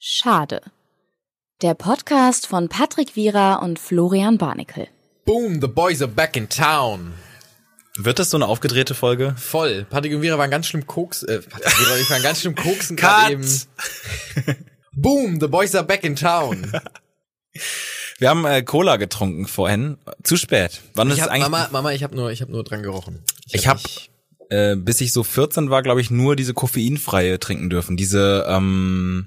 Schade. Der Podcast von Patrick Wierer und Florian Barnikel. Boom, the boys are back in town. Wird das so eine aufgedrehte Folge? Voll. Patrick und Vira waren ganz schlimm koks, äh, Patrick und Vira und ich waren ganz schlimm koksen gerade eben. Boom, the boys are back in town. Wir haben äh, Cola getrunken vorhin. Zu spät. Wann ist Ich es hab, eigentlich? Mama, Mama, ich habe nur, ich habe nur dran gerochen. Ich hab- nicht- äh, bis ich so 14 war, glaube ich, nur diese koffeinfreie trinken dürfen. Diese, ähm,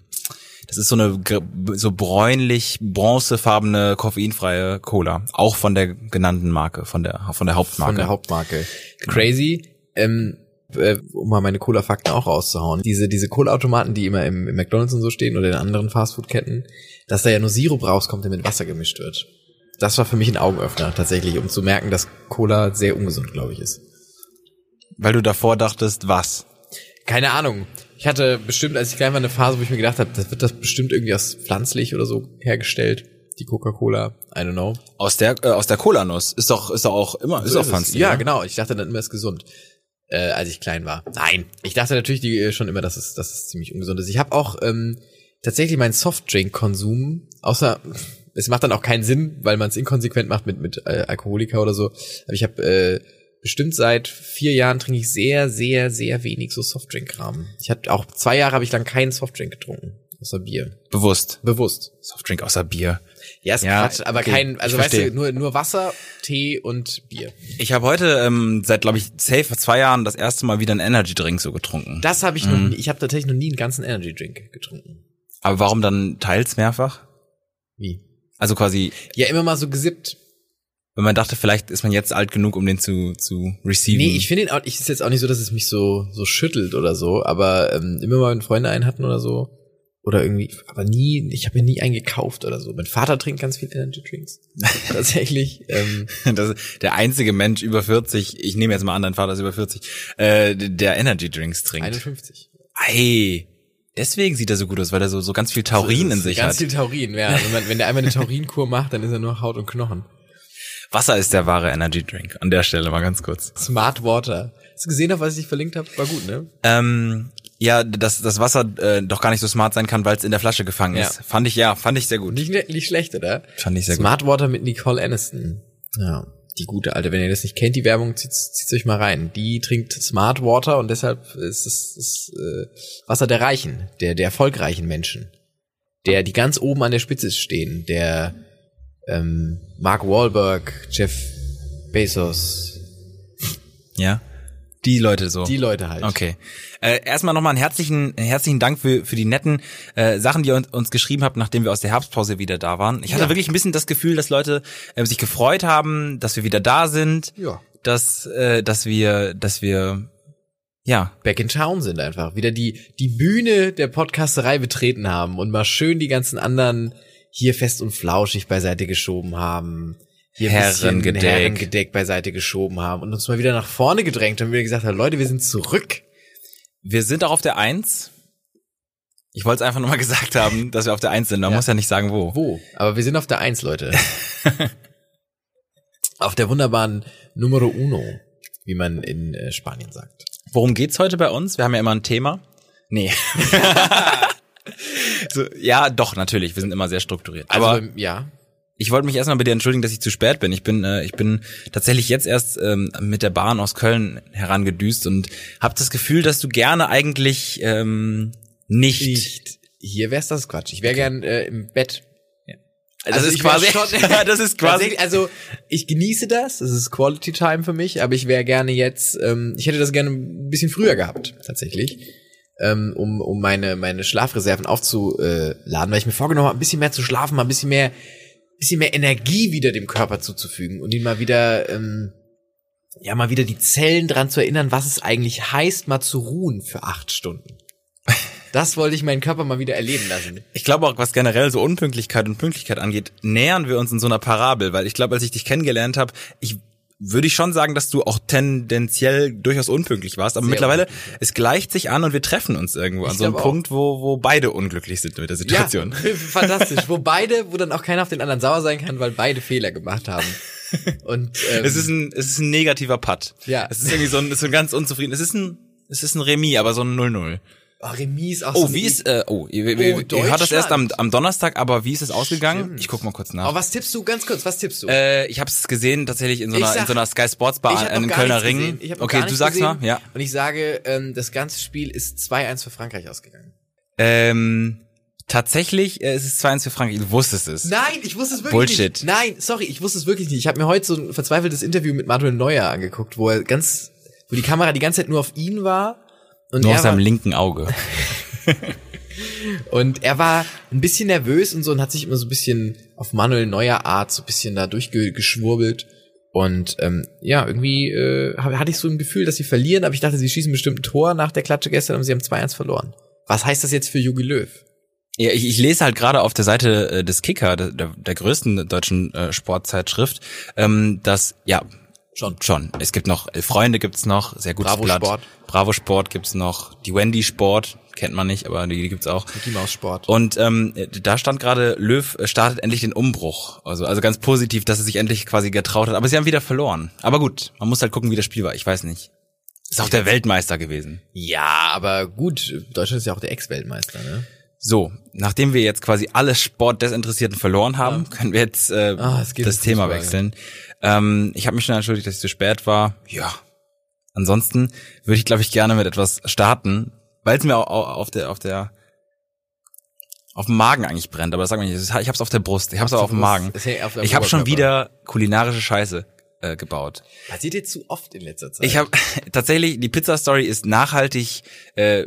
das ist so eine gr- so bräunlich bronzefarbene koffeinfreie Cola, auch von der genannten Marke, von der von der Hauptmarke. von der Hauptmarke. Crazy. Ähm, äh, um mal meine Cola-Fakten auch rauszuhauen. Diese, diese Cola-Automaten, die immer im, im McDonalds und so stehen oder in anderen Fastfood-Ketten, dass da ja nur Sirup rauskommt, der mit Wasser gemischt wird. Das war für mich ein Augenöffner, tatsächlich, um zu merken, dass Cola sehr ungesund, glaube ich, ist. Weil du davor dachtest, was? Keine Ahnung. Ich hatte bestimmt, als ich klein war, eine Phase, wo ich mir gedacht habe, das wird das bestimmt irgendwie aus pflanzlich oder so hergestellt. Die Coca-Cola, I don't know. Aus der äh, aus der Cola-Nuss ist doch ist doch auch immer ist So auch pflanzlich. Ja, ne? genau. Ich dachte dann immer, es ist gesund, äh, als ich klein war. Nein, ich dachte natürlich die, äh, schon immer, dass es, dass es ziemlich ungesund ist. Ich habe auch ähm, tatsächlich meinen Softdrink-Konsum, außer es macht dann auch keinen Sinn, weil man es inkonsequent macht mit mit äh, Alkoholiker oder so. Aber ich habe äh, bestimmt seit vier Jahren trinke ich sehr, sehr, sehr wenig so Softdrink-Kram. Ich hatte auch zwei Jahre habe ich lang keinen Softdrink getrunken, außer Bier. Bewusst. Bewusst. Softdrink außer Bier. Ja, ist Ja, Quatsch, aber okay, kein, also weißt du, nur, nur Wasser, Tee und Bier. Ich habe heute ähm, seit glaube ich safe zwei Jahren das erste Mal wieder einen Energy Drink so getrunken. Das habe ich noch nie, ich habe tatsächlich noch nie einen ganzen Energy Drink getrunken. Aber warum dann teils mehrfach? Wie? Also quasi, Ja, immer mal so gesippt. Wenn man dachte, vielleicht ist man jetzt alt genug, um den zu zu receiven. Nee, ich finde ihn auch, ich ist jetzt auch nicht so, dass es mich so so schüttelt oder so, aber ähm, immer mal wenn Freunde einen hatten oder so oder irgendwie, aber nie, ich habe mir nie einen gekauft oder so. Mein Vater trinkt ganz viel Energy Drinks. Tatsächlich. Ähm, das der einzige Mensch über 40, ich nehme jetzt mal an, dein Vater ist über 40, äh, der Energy Drinks trinkt. 51. Ei, deswegen sieht er so gut aus, weil er so so ganz viel Taurin in sich Ganz hat. viel Taurin, ja. Wenn, man, wenn der einmal eine Taurinkur macht, dann ist er nur Haut und Knochen. Wasser ist der wahre Energy Drink. An der Stelle mal ganz kurz. Smart Water. Hast du gesehen, was ich verlinkt habe? War gut, ne? Ähm, ja, dass das Wasser äh, doch gar nicht so smart sein kann, weil es in der Flasche gefangen Ja. ist. Fand ich ja, fand ich sehr gut. Nicht, nicht schlecht, oder? Fand ich sehr gut. Smart Water mit Nicole Aniston. Ja, die gute alte. Wenn ihr das nicht kennt, die Werbung, zieht's, zieht's euch mal rein. Die trinkt Smart Water und deshalb ist es ist, äh, Wasser der Reichen, der, der erfolgreichen Menschen. Der, die ganz oben an der Spitze stehen. Der ähm, Mark Wahlberg, Jeff Bezos, Ja. Die Leute so. die Leute halt. Okay. Äh, erstmal nochmal einen herzlichen, herzlichen Dank für, für die netten äh, Sachen, die ihr uns, uns geschrieben habt, nachdem wir aus der Herbstpause wieder da waren. Ich hatte Ja. wirklich ein bisschen das Gefühl, dass Leute äh, sich gefreut haben, dass wir wieder da sind, Ja. dass, äh, dass wir, dass wir, ja, Back in Town sind einfach. Wieder die, die Bühne der Podcasterei betreten haben und mal schön die ganzen anderen hier fest und flauschig beiseite geschoben haben. Hier Herrengedeck. Herrengedeck beiseite geschoben haben und uns mal wieder nach vorne gedrängt und wieder gesagt haben, Leute, wir sind zurück. wir sind auch auf der Eins. Ich wollte es einfach nochmal gesagt haben, dass wir auf der Eins sind. Man Ja. muss ja nicht sagen, wo. Wo? Aber wir sind auf der Eins, Leute. auf der wunderbaren Numero Uno, wie man in äh, Spanien sagt. Worum geht's heute bei uns? Wir haben ja immer ein Thema. Nee. so, ja, doch, natürlich. Wir sind immer sehr strukturiert. Also, Aber ja. Ich wollte mich erstmal bei dir entschuldigen, dass ich zu spät bin. Ich bin, äh, ich bin tatsächlich jetzt erst ähm, mit der Bahn aus Köln herangedüst und habe das Gefühl, dass du gerne eigentlich ähm, nicht. Nicht. Hier wär's das Quatsch. Ich wäre gern äh, im Bett. Also das ist quasi, schon- das ist quasi. Also ich genieße das, das ist Quality Time für mich, aber ich wäre gerne jetzt, ähm, ich hätte das gerne ein bisschen früher gehabt, tatsächlich, ähm, um, um meine, meine Schlafreserven aufzuladen, weil ich mir vorgenommen habe, ein bisschen mehr zu schlafen, mal ein bisschen mehr, bisschen mehr Energie wieder dem Körper zuzufügen und ihn mal wieder, ähm, ja, mal wieder die Zellen dran zu erinnern, was es eigentlich heißt, mal zu ruhen für acht Stunden. Das wollte ich meinen Körper mal wieder erleben lassen. Ich glaube auch, was generell so Unpünktlichkeit und Pünktlichkeit angeht, nähern wir uns in so einer Parabel, weil ich glaube, als ich dich kennengelernt habe, ich würde ich schon sagen, dass du auch tendenziell durchaus unpünktlich warst, aber Sehr mittlerweile es gleicht sich an und wir treffen uns irgendwo an Ich so einem. Punkt, wo wo beide unglücklich sind mit der Situation. Ja, fantastisch. Wo beide, wo dann auch keiner auf den anderen sauer sein kann, weil beide Fehler gemacht haben. Und ähm, Es ist ein es ist ein negativer Putt. Ja. Es ist irgendwie so ein, es ist so ein ganz unzufrieden. Es ist ein es ist ein Remis, aber so ein 0-0. Oh, Remis auch Oh, so wie ist, äh, oh, ihr, ihr, ihr hört das erst am, am Donnerstag, aber wie ist es ausgegangen? Stimmt. Ich guck mal kurz nach. Oh, was tippst du? Ganz kurz, was tippst du? Äh, ich habe es gesehen tatsächlich in so einer, in sag- so einer Sky Sports Bar in gar Kölner Ring. Okay, du sagst gesehen. mal, ja. Und ich sage, ähm, das ganze Spiel ist 2-1 für Frankreich ausgegangen. Ähm, tatsächlich, äh, es ist 2-1 für Frankreich. Du wusstest es. Nein, ich wusste es wirklich Bullshit. nicht. Nein, sorry, ich wusste es wirklich nicht. Ich habe mir heute so ein verzweifeltes Interview mit Manuel Neuer angeguckt, wo er ganz, wo die Kamera die ganze Zeit nur auf ihn war. Und Nur er auf seinem war, linken Auge. und er war ein bisschen nervös und so und hat sich immer so ein bisschen auf Manuel Neuer Art so ein bisschen da durchgeschwurbelt. Und ähm, ja, irgendwie äh, hatte ich so ein Gefühl, dass sie verlieren, aber ich dachte, sie schießen bestimmt ein Tor nach der Klatsche gestern und sie haben 2-1 verloren. Was heißt das jetzt für Jogi Löw? Ja, ich, ich lese halt gerade auf der Seite äh, des Kicker, der, der, der größten deutschen äh, Sportzeitschrift, ähm, dass ja Schon. schon. Es gibt noch äh, Freunde gibt's noch, sehr gutes Bravo Blatt. Sport. Bravo Sport gibt's noch, die Wendy Sport kennt man nicht, aber die, gibt's auch. Mickey Maus Sport. Und ähm, da stand gerade, Löw äh, startet endlich den Umbruch. Also, also ganz positiv, dass er sich endlich quasi getraut hat. Aber sie haben wieder verloren. Aber gut, man muss halt gucken, wie das Spiel war. Ich weiß nicht. Ist auch der Weltmeister gewesen. Ja, aber gut, Deutschland ist ja auch der Ex-Weltmeister, ne? So, nachdem wir jetzt quasi alle Sportdesinteressierten verloren haben, können wir jetzt äh, Ah, das Thema Fußball. wechseln. Ähm, ich habe mich schon entschuldigt, dass ich zu spät war. Ja. Ansonsten würde ich, glaube ich, gerne mit etwas starten, weil es mir auch auf der auf der auf dem Magen eigentlich brennt, aber das sagt man nicht. Ich habe es auf der Brust, ich habe es aber auf dem Magen. Ich habe schon wieder kulinarische Scheiße äh, gebaut. Passiert dir zu oft in letzter Zeit. Ich habe tatsächlich, die Pizza-Story ist nachhaltig, äh,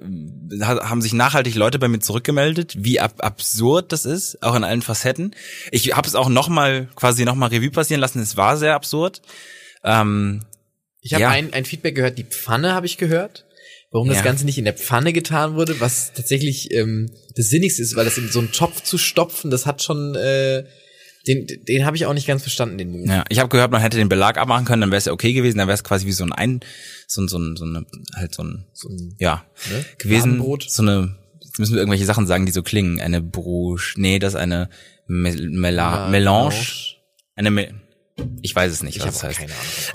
ha- haben sich nachhaltig Leute bei mir zurückgemeldet, wie ab absurd das ist, auch in allen Facetten. Ich habe es auch nochmal, quasi nochmal Revue passieren lassen, es war sehr absurd. Ähm, Ich habe Ja. ein, ein Feedback gehört, die Pfanne habe ich gehört. Warum das Ja. Ganze nicht in der Pfanne getan wurde, was tatsächlich ähm, das Sinnigste ist, weil das in so einen Topf zu stopfen, das hat schon, äh, den, den habe ich auch nicht ganz verstanden, den Move. ja, ich habe gehört, man hätte den Belag abmachen können, dann wäre es ja okay gewesen, dann wäre es quasi wie so ein, ein so ein, so ein, so eine, halt so ein, So ein, ja, ne? gewesen, Fladenbrot. so eine, jetzt müssen wir irgendwelche Sachen sagen, die so klingen, eine Bruche, nee, das ist eine Me Mela Ja, Melange, eine Me ich weiß es nicht, Ich was das heißt. keine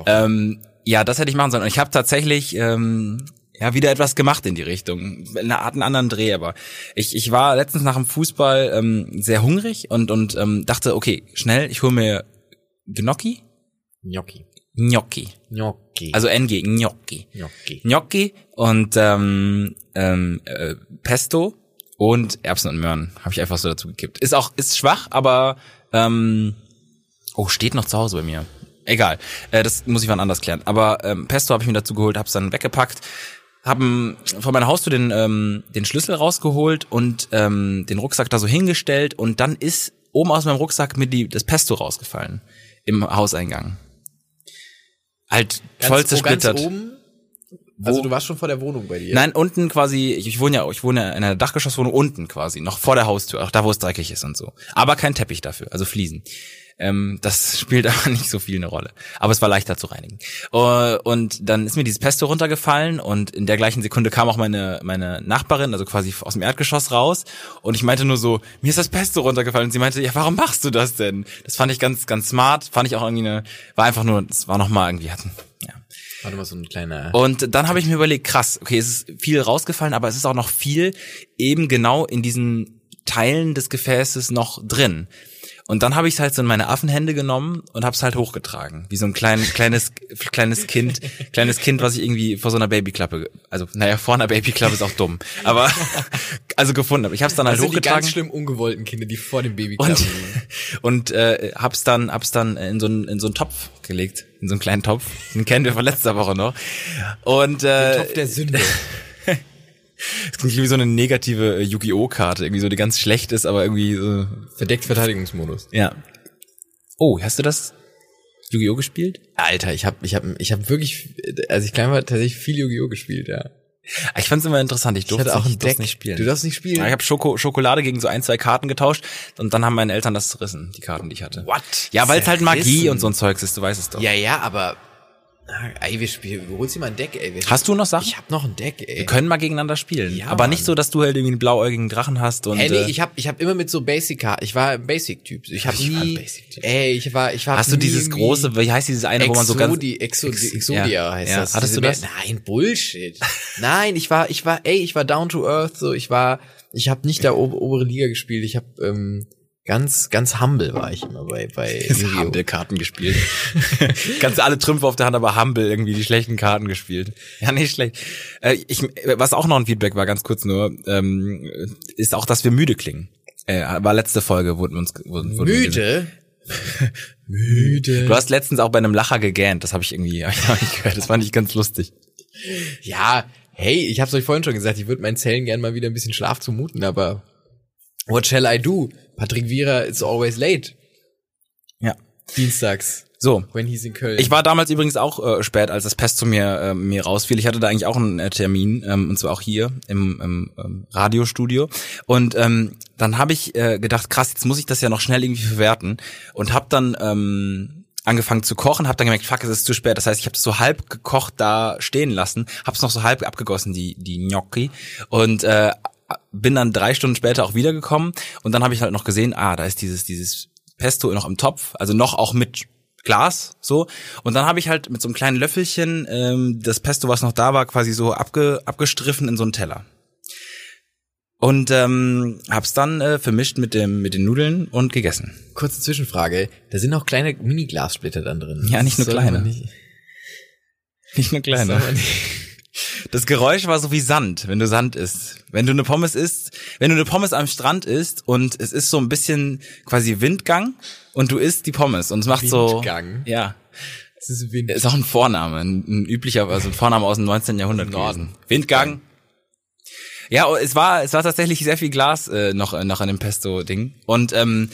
Ahnung. Ähm, ja, das hätte ich machen sollen. Und ich habe tatsächlich ähm, ja wieder etwas gemacht in die Richtung. Eine Art einen anderen Dreh, aber ich, ich war letztens nach dem Fußball ähm, sehr hungrig und und ähm, dachte, okay, schnell, ich hole mir Gnocchi, Gnocchi. Gnocchi, Gnocchi. also NG, Gnocchi, Gnocchi. Gnocchi und ähm, ähm, äh, Pesto und Erbsen und Möhren habe ich einfach so dazu gekippt. Ist auch ist schwach, aber ähm, oh steht noch zu Hause bei mir. Egal, äh, das muss ich wann anders klären. Aber ähm, Pesto habe ich mir dazu geholt, hab's dann weggepackt, haben von meiner Haustür den ähm, den Schlüssel rausgeholt und ähm, den Rucksack da so hingestellt und dann ist oben aus meinem Rucksack mir die das Pesto rausgefallen im Hauseingang. Halt voll wo ganz zersplittert. oben? Also du warst schon vor der Wohnung bei dir. Nein, unten quasi, ich, ich wohne ja, ich wohne ja in einer Dachgeschosswohnung unten quasi, noch vor der Haustür, auch da, wo es dreckig ist und so. Aber kein Teppich dafür, also Fliesen. Ähm, das spielt aber nicht so viel eine Rolle. Aber es war leichter zu reinigen. Äh, Und dann ist mir dieses Pesto runtergefallen und in der gleichen Sekunde kam auch meine, meine Nachbarin, also quasi aus dem Erdgeschoss raus. Und ich meinte nur so, mir ist das Pesto runtergefallen. Und sie meinte, ja, warum machst du das denn? Das fand ich ganz, ganz smart. Fand ich auch irgendwie eine, war einfach nur, es war nochmal irgendwie, hatten, ja. Warte mal, so ein kleiner... Und dann habe ich mir überlegt, krass, okay, es ist viel rausgefallen, aber es ist auch noch viel eben genau in diesen Teilen des Gefäßes noch drin. Und dann habe ich es halt so in meine Affenhände genommen und habe es halt hochgetragen, wie so ein klein, kleines kleines Kind, kleines Kind, was ich irgendwie vor so einer Babyklappe, also naja, vor einer Babyklappe ist auch dumm, aber also gefunden habe. Ich habe es dann halt das sind die hochgetragen ganz schlimm ungewollten Kinder, die vor dem Baby und und äh, hab's dann hab's dann in so einen in so einen Topf gelegt, in so einen kleinen Topf. Den kennen wir von letzter Woche noch. Und äh, Topf der Sünde. es klingt wie so eine negative äh, Yu-Gi-Oh Karte, irgendwie so die ganz schlecht ist, aber irgendwie so, Verdeckt Verteidigungsmodus. ja. Oh, hast du das Yu-Gi-Oh gespielt? Alter, ich hab, ich hab, ich hab wirklich, also ich klein war tatsächlich viel Yu-Gi-Oh gespielt, ja. Ich fand's immer interessant, ich Ich durfte hatte auch nicht, ein Deck. nicht spielen. Du darfst nicht spielen. Ja, ich habe Schoko Schokolade gegen so ein, zwei Karten getauscht und dann haben meine Eltern das zerrissen, die Karten, die ich hatte. What? Ja, weil es halt Magie und so ein Zeugs ist, du weißt es doch. Ja, ja, aber Ah, ey, wir spielen, holst dir mal ein Deck, ey. Wir Hast du noch Sachen? Ich hab noch ein Deck, ey. Wir können mal gegeneinander spielen. Ja, aber nicht Mann. so, dass du halt irgendwie einen blauäugigen Drachen hast und. Ey, nee, äh, ich hab, ich hab immer mit so Basic. Ich war ein Basic Typ. Ich hab Ich war ein nie, Basic-Typ. ey, ich war, ich war. hast du dieses große, wie heißt dieses eine, wo man so ganz. Exodi, Exodi, Ex- Exodia ja, heißt ja. das. Hattest du das? Nein, Bullshit. Nein, ich war, ich war, ey, ich war down to earth, so, ich war, ich habe nicht da ober, obere Liga gespielt. Ich habe ähm, ganz, ganz humble war ich immer bei, bei! Humble Karten gespielt. Ganz alle Trümpfe auf der Hand, aber Humble irgendwie die schlechten Karten gespielt. Ja, nicht schlecht. Äh, ich, was auch noch ein Feedback war, ganz kurz nur, ähm, ist auch, dass wir müde klingen. Äh, war letzte Folge, wurden uns wurden, wurden. Müde. Müde. Du hast letztens auch bei einem Lacher gegähnt, das habe ich irgendwie hab ich noch nicht gehört. Das fand ich ganz lustig. Ja, hey, ich hab's euch vorhin schon gesagt, ich würde meinen Zellen gern mal wieder ein bisschen Schlaf zumuten, aber what shall I do? Patrick Wierer is always late. Ja. Dienstags, So, when he's in Köln. Ich war damals übrigens auch äh, spät, als das Pest zu mir äh, mir rausfiel. Ich hatte da eigentlich auch einen äh, Termin, ähm, und zwar auch hier im, im ähm, Radiostudio. Und ähm, dann habe ich äh, gedacht, krass, jetzt muss ich das ja noch schnell irgendwie verwerten und habe dann ähm, angefangen zu kochen, habe dann gemerkt, fuck, es ist zu spät. Das heißt, ich habe das so halb gekocht da stehen lassen, habe es noch so halb abgegossen, die die Gnocchi und äh, bin dann drei Stunden später auch wiedergekommen und dann habe ich halt noch gesehen, ah, da ist dieses dieses Pesto noch im Topf, also noch auch mit Glas so und dann habe ich halt mit so einem kleinen Löffelchen ähm, das Pesto, was noch da war, quasi so abge, abgestriffen in so einen Teller und ähm, hab's dann äh, vermischt mit dem mit den Nudeln und gegessen. Kurze Zwischenfrage, da sind auch kleine Mini-Glassplitter dann drin. Ja, nicht nur kleine. Nicht, Nicht nur kleine. Das Geräusch war so wie Sand, wenn du Sand isst. Wenn du eine Pommes isst, wenn du eine Pommes am Strand isst und es ist so ein bisschen quasi Windgang und du isst die Pommes und es macht Windgang? so. Ja. Das ist Wind. Ist auch ein Vorname, ein, ein üblicher, also ein Vorname aus dem 19. Jahrhundert Norden. Windgang. Ja, es war es war tatsächlich sehr viel Glas äh, noch äh, noch an dem Pesto-Ding und ähm,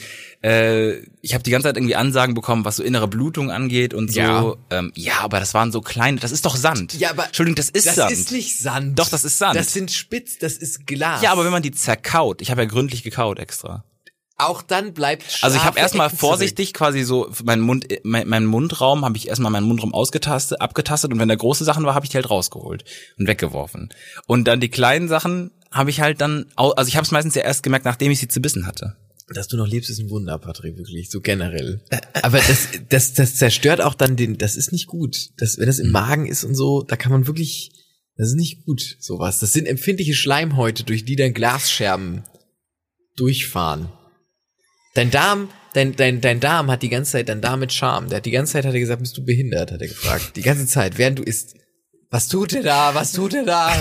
äh, ich habe die ganze Zeit irgendwie Ansagen bekommen, was so innere Blutung angeht und so. Ja. Ähm, ja, aber das waren so kleine. Das ist doch Sand. Ja, aber Entschuldigung, das ist das Sand. ist nicht Sand. Doch, das ist Sand. Das sind Spitz, das ist Glas. Ja, aber wenn man die zerkaut, ich habe ja gründlich gekaut extra. auch dann bleibt Also ich habe erstmal vorsichtig quasi so meinen Mund, mein, meinen Mundraum habe ich erstmal meinen Mundraum ausgetastet, abgetastet und wenn da große Sachen war, habe ich die halt rausgeholt und weggeworfen. Und dann die kleinen Sachen habe ich halt dann, also ich habe es meistens ja erst gemerkt, nachdem ich sie zu bissen hatte. Dass du noch lebst, ist ein Wunder, Patrick, wirklich, so generell. Aber das, das, das zerstört auch dann den, das ist nicht gut. Das, wenn das Mhm. im Magen ist und so, da kann man wirklich, das ist nicht gut, sowas. Das sind empfindliche Schleimhäute, durch die dann Glasscherben durchfahren. Dein Darm, dein, dein, dein Darm hat die ganze Zeit, dein Darm mit Charme. Der hat die ganze Zeit, hat er gesagt, bist du behindert, hat er gefragt. Die ganze Zeit, während du isst. Was tut er da? Was tut er da?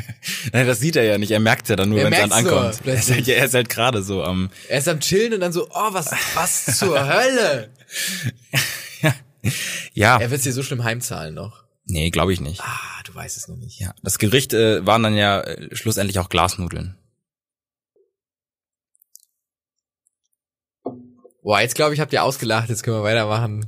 Nein, das sieht er ja nicht, er merkt ja dann nur, wenn es dann ankommt. Er ist halt, er ist halt gerade so am, Er ist am Chillen und dann so, oh, was, was zur Hölle? ja, Er wird dir so schlimm heimzahlen noch. nee, glaube ich nicht. Ah, du weißt es noch nicht. Ja, das Gericht äh, waren dann ja äh, schlussendlich auch Glasnudeln. Boah, jetzt glaube ich, habt ihr ausgelacht, jetzt können wir weitermachen.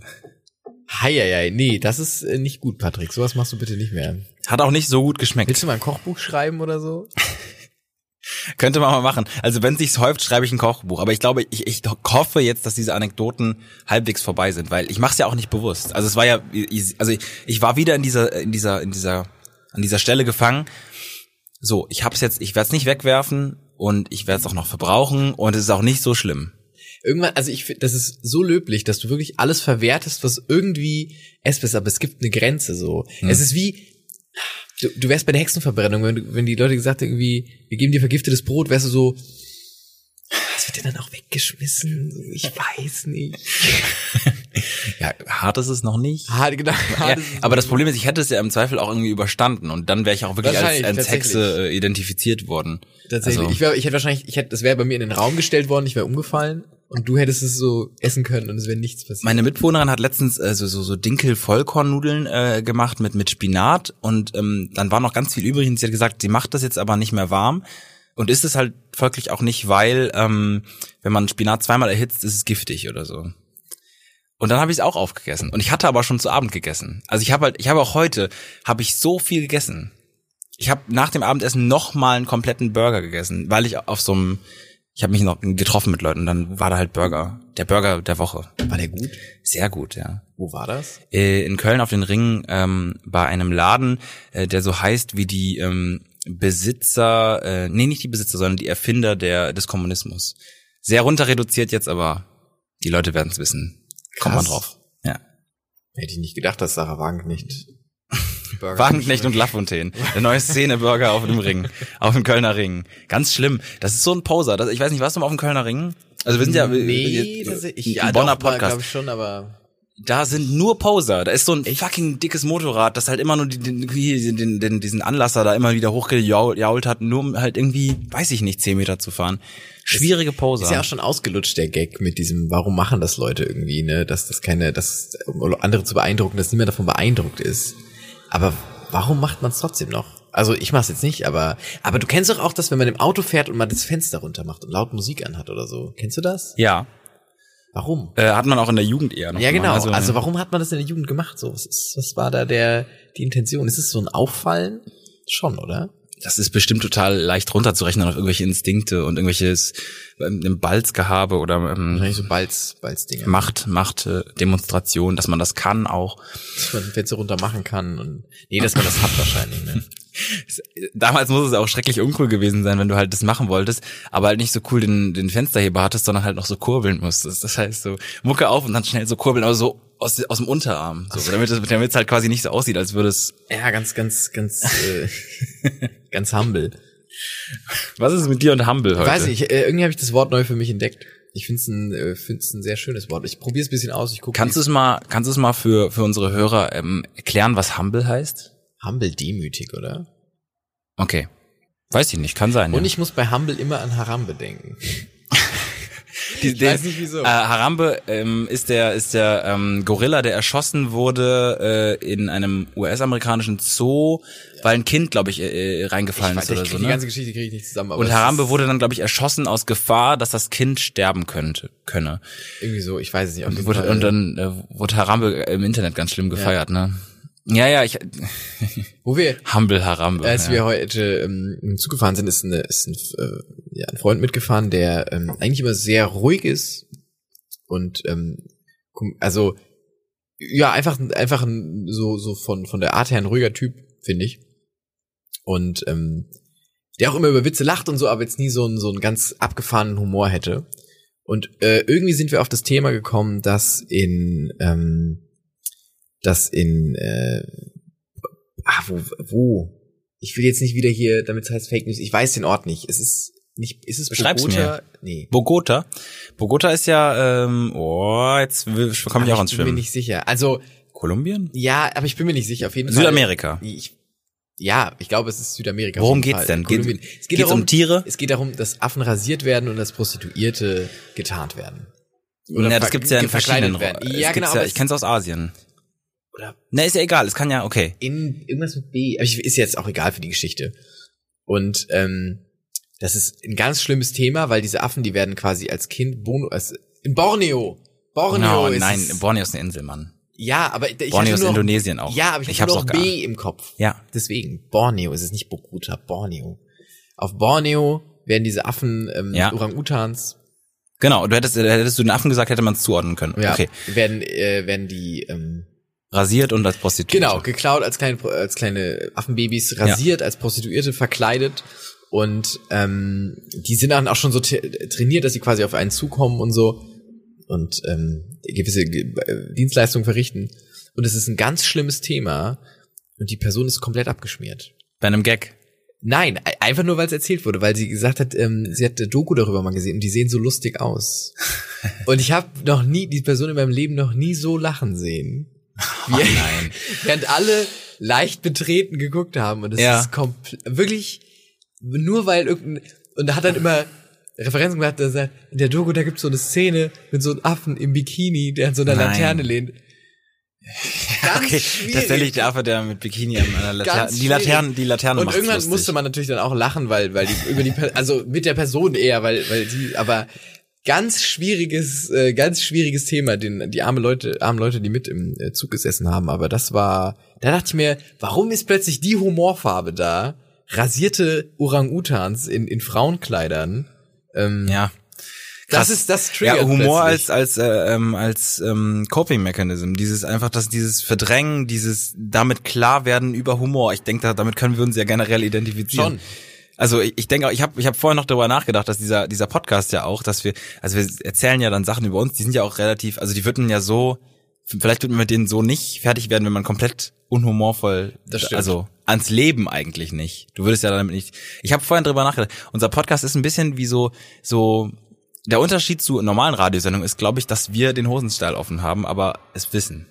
Heieiei, nee, das ist äh, nicht gut, Patrick. Sowas machst du bitte nicht mehr. Hat auch nicht so gut geschmeckt. Willst du mal ein Kochbuch schreiben oder so? Könnte man mal machen. Also wenn sich's häuft, schreibe ich ein Kochbuch. Aber ich glaube, ich, ich hoffe jetzt, dass diese Anekdoten halbwegs vorbei sind, weil ich mache es ja auch nicht bewusst. Also es war ja, also ich, ich war wieder in dieser, in dieser, in dieser, an dieser Stelle gefangen. So, ich hab's jetzt, ich werde es nicht wegwerfen und ich werde es auch noch verbrauchen und es ist auch nicht so schlimm. Irgendwann, also ich finde, das ist so löblich, dass du wirklich alles verwertest, was irgendwie essbar ist, aber es gibt eine Grenze so. Es ist wie, du, du wärst bei der Hexenverbrennung, wenn, du, wenn die Leute gesagt hätten, irgendwie, wir geben dir vergiftetes Brot, wärst du so, was wird denn dann auch weggeschmissen? Ich weiß nicht. Ja, hart ist es noch nicht. Hart, genau, Ja, hart es aber das Problem ist, ich hätte es ja im Zweifel auch irgendwie überstanden und dann wäre ich auch wirklich als, als. Hexe äh, identifiziert worden. Tatsächlich. Also- ich, wär, ich hätte wahrscheinlich, ich hätte, das wäre bei mir in den Raum gestellt worden, ich wäre umgefallen und du hättest es so essen können und es wäre nichts passiert. Meine Mitbewohnerin hat letztens äh, so, so, so Dinkel-Vollkornnudeln äh, gemacht mit, mit Spinat und ähm, dann war noch ganz viel übrig und sie hat gesagt, sie macht das jetzt aber nicht mehr warm und ist es halt folglich auch nicht, weil ähm, wenn man Spinat zweimal erhitzt, ist es giftig oder so. Und dann habe ich es auch aufgegessen und ich hatte aber schon zu Abend gegessen. Also ich habe halt, ich habe auch heute habe ich so viel gegessen. Ich habe nach dem Abendessen noch mal einen kompletten Burger gegessen, weil ich auf so einem ich habe mich noch getroffen mit Leuten und dann war da halt Burger, der Burger der Woche. war der gut? Sehr gut, ja. Wo war das? Äh, in Köln auf den Ringen ähm, bei einem Laden, äh, der so heißt wie die ähm, Besitzer, äh, nee, nicht die Besitzer, sondern die Erfinder der des Kommunismus. Sehr runter reduziert jetzt, aber die Leute werden es wissen. Kommt man drauf. Ja. Hätte ich nicht gedacht, dass Sarah Wagenknecht Burger Wagenknecht und Lafontaine. Der neue Szene-Burger auf dem Ring. Auf dem Kölner Ring. Ganz schlimm. Das ist so ein Poser. Das, ich weiß nicht, warst du mal auf dem Kölner Ring? Also wir sind ja Nee, äh, tatsächlich. ein Ja, Bonner doch, Podcast. ich schon, aber Da sind nur Poser. Da ist so ein fucking dickes Motorrad, das halt immer nur den, den, den, diesen Anlasser da immer wieder hochgejault hat, nur um halt irgendwie, weiß ich nicht, 10 Meter zu fahren. Schwierige Poser. ist ja auch schon ausgelutscht, der Gag mit diesem, warum machen das Leute irgendwie, ne, dass das keine, dass, um andere zu beeindrucken, dass niemand davon beeindruckt ist. Aber warum macht man es trotzdem noch? Also ich mach's jetzt nicht, aber, aber du kennst doch auch das, wenn man im Auto fährt und man das Fenster runter macht und laut Musik anhat oder so. Kennst du das? ja. Warum? Äh, hat man auch in der Jugend eher noch. Ja, genau. gemacht. Also, warum hat man das in der Jugend gemacht? So, was, ist, was war da der, die Intention? Ist es so ein Auffallen? Schon, oder? Das ist bestimmt total leicht runterzurechnen auf irgendwelche Instinkte und irgendwelches ähm, Balzgehabe oder ähm, Wahrscheinlich so Balz, Balz-Dinger. Macht, Macht, äh, Demonstration, dass man das kann auch. Dass man Fenster runter machen kann und, nee, dass man das hat wahrscheinlich, ne? Damals muss es auch schrecklich uncool gewesen sein, wenn du halt das machen wolltest, aber halt nicht so cool den, den Fensterheber hattest, sondern halt noch so kurbeln musstest. Das heißt so Mucke auf und dann schnell so kurbeln, aber so aus, aus dem Unterarm, so, damit es damit es halt quasi nicht so aussieht, als würde es. Ja, ganz, ganz, ganz, äh, ganz humble. Was ist mit dir und Humble heute? Weiß nicht, äh, irgendwie habe ich das Wort neu für mich entdeckt. Ich finde es ein, äh, find's ein sehr schönes Wort. Ich probiere es ein bisschen aus. Ich gucke. Kannst du es mal, kannst du es mal für für unsere Hörer ähm, erklären, was Humble heißt? Humble demütig, oder? Okay, weiß ich nicht, kann sein. Und ja. ich muss bei Humble immer an Harambe denken. Die, Ich weiß nicht wieso. Äh, Harambe ähm, ist der ist der ähm, Gorilla, der erschossen wurde äh, in einem US-amerikanischen Zoo, weil ein Kind, glaube ich, äh, äh, reingefallen Ich, ist weiß, oder ich so. die Ne? ganze Geschichte kriege ich nicht zusammen. Und Harambe wurde dann, glaube ich, erschossen aus Gefahr, dass das Kind sterben könnte könne. irgendwie so. Ich weiß es nicht. Jeden Wurde, und dann äh, wurde Harambe im Internet ganz schlimm gefeiert, ne? Ja, ja, ich wo wir Humble Harambe. Als ja. wir heute ähm, im Zug gefahren sind, ist, eine, ist ein, äh, ja, ein Freund mitgefahren, der ähm, eigentlich immer sehr ruhig ist und ähm, also ja einfach einfach ein, so so von von der Art her ein ruhiger Typ finde ich und ähm, der auch immer über Witze lacht und so, aber jetzt nie so einen so einen ganz abgefahrenen Humor hätte und äh, irgendwie sind wir auf das Thema gekommen, dass in ähm, dass in äh, ah, wo, wo? Ich will jetzt nicht wieder hier, damit es heißt Fake News. Ich weiß den Ort nicht. Es ist nicht, ist es Beschreib's Bogota? Nee. Bogota. Bogota ist ja, ähm, oh, jetzt komme ich auch ans ich bin mir Schwimmen. nicht sicher. Also, Kolumbien? ja, aber ich bin mir nicht sicher. Auf jeden Fall. Südamerika. Ja, ich glaube, es ist Südamerika. Worum geht's Fall. denn? Geht- es geht geht's darum, um Tiere? Es geht darum, dass Affen rasiert werden und dass Prostituierte getarnt werden. ja, das gibt's ja in verschiedenen. Ro- Ja, genau. Ja, ich kenn's aus Asien. Oder Na, ist ja egal, es kann ja, okay. in irgendwas mit B. Aber ich, ist jetzt auch egal für die Geschichte. Und ähm, das ist ein ganz schlimmes Thema, weil diese Affen, die werden quasi als Kind Bono, als, in Borneo. Borneo No, ist nein, Borneo ist eine Insel, Mann. ja, aber ich Borneo ist Indonesien auch. Ja, aber ich, Ich habe noch gar- B im Kopf. Ja. Deswegen Borneo ist es nicht Bogota, Borneo. Auf Borneo werden diese Affen ähm, Ja. Orang-Utans Genau, du hättest, hättest du den Affen gesagt, hätte man es zuordnen können. ja, Okay. werden äh, werden die ähm, Rasiert und als Prostituierte. Genau, geklaut als kleine, als kleine Affenbabys, rasiert als Prostituierte, verkleidet. Und ähm, die sind dann auch schon so trainiert, dass sie quasi auf einen zukommen und so und ähm, gewisse Ge- äh, Dienstleistungen verrichten. Und es ist ein ganz schlimmes Thema und die Person ist komplett abgeschmiert. Bei einem Gag. Nein, einfach nur, weil es erzählt wurde, weil sie gesagt hat, ähm, sie hat eine Doku darüber mal gesehen und die sehen so lustig aus. und ich habe noch nie, die Person in meinem Leben noch nie so lachen sehen. Wie, nein. Während alle leicht betreten geguckt haben und es Ja. ist komplett, wirklich, nur weil irgendein, und da hat dann immer Referenzen gemacht, da sagt, in der Doku, da gibt's so eine Szene mit so einem Affen im Bikini, der an so einer Nein. Laterne lehnt. Ganz Okay, schwierig. tatsächlich der Affe, der mit Bikini an einer Laterne, die Laternen, schwierig. die Laterne Und irgendwann lustig. musste man natürlich dann auch lachen, weil, weil die über die, also mit der Person eher, weil, weil sie, aber ganz schwieriges, äh, ganz schwieriges Thema, den die arme Leute, armen Leute, die mit im äh, Zug gesessen haben. Aber das war, da dachte ich mir, warum ist plötzlich die Humorfarbe da? Rasierte Orang-Utans in in Frauenkleidern. Ähm, Ja. Das ist das triggert Ja, Humor als plötzlich. als äh, ähm, als ähm, Coping Mechanism, dieses einfach, dass dieses Verdrängen, dieses damit klar werden über Humor. Ich denke, da, damit können wir uns ja generell identifizieren. Schon. Also ich, ich denke, auch, ich habe ich hab vorher noch darüber nachgedacht, dass dieser dieser Podcast ja auch, dass wir, also wir erzählen ja dann Sachen über uns, die sind ja auch relativ, also die würden ja so, vielleicht würden wir mit denen so nicht fertig werden, wenn man komplett unhumorvoll, Das stimmt. also ans Leben eigentlich nicht. Du würdest ja damit nicht. Ich habe vorhin drüber nachgedacht. Unser Podcast ist ein bisschen wie so so der Unterschied zu normalen Radiosendungen ist, glaube ich, dass wir den Hosenstall offen haben, aber es wissen.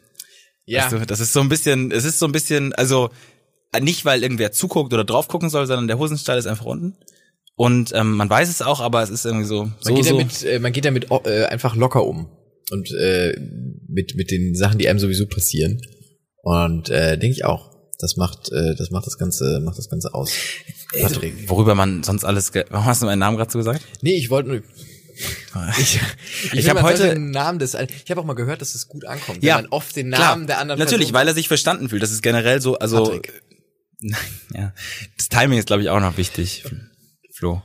Ja. Weißt du, das ist so ein bisschen, es ist so ein bisschen, also nicht weil irgendwer zuguckt oder drauf gucken soll, sondern der Hosenstall ist einfach unten. Und ähm, man weiß es auch, aber es ist irgendwie so. Man so, geht so. damit, äh, man geht damit äh, einfach locker um und äh, mit mit den Sachen, die einem sowieso passieren. Und äh, denke ich auch, das macht äh, das macht das ganze macht das ganze aus. Patrick. Worüber man sonst alles. Warum hast du meinen Namen gerade so gesagt? Nee, ich wollte nur ich, Ich will hab mal heute- den Namen des ich habe auch mal gehört, dass es gut ankommt, Ja, wenn man oft den Klar, Namen der anderen Natürlich, Person weil er sich verstanden fühlt. Das ist generell so. Also Patrick. Nein, ja. Das Timing ist, glaube ich, auch noch wichtig. Flo.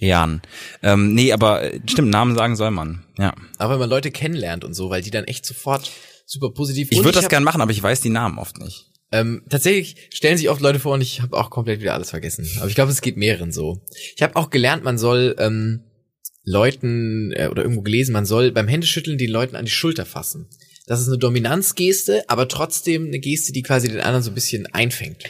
Rian. Ähm, nee, aber äh, stimmt, Namen sagen soll man. Ja. Aber wenn man Leute kennenlernt und so, weil die dann echt sofort super positiv Ich würde das hab- gern machen, aber ich weiß die Namen oft nicht. Ähm, tatsächlich stellen sich oft Leute vor und ich habe auch komplett wieder alles vergessen. Aber ich glaube, es geht mehreren so. Ich habe auch gelernt, man soll ähm, Leuten äh, oder irgendwo gelesen, man soll beim Händeschütteln den Leuten an die Schulter fassen. Das ist eine Dominanzgeste, aber trotzdem eine Geste, die quasi den anderen so ein bisschen einfängt.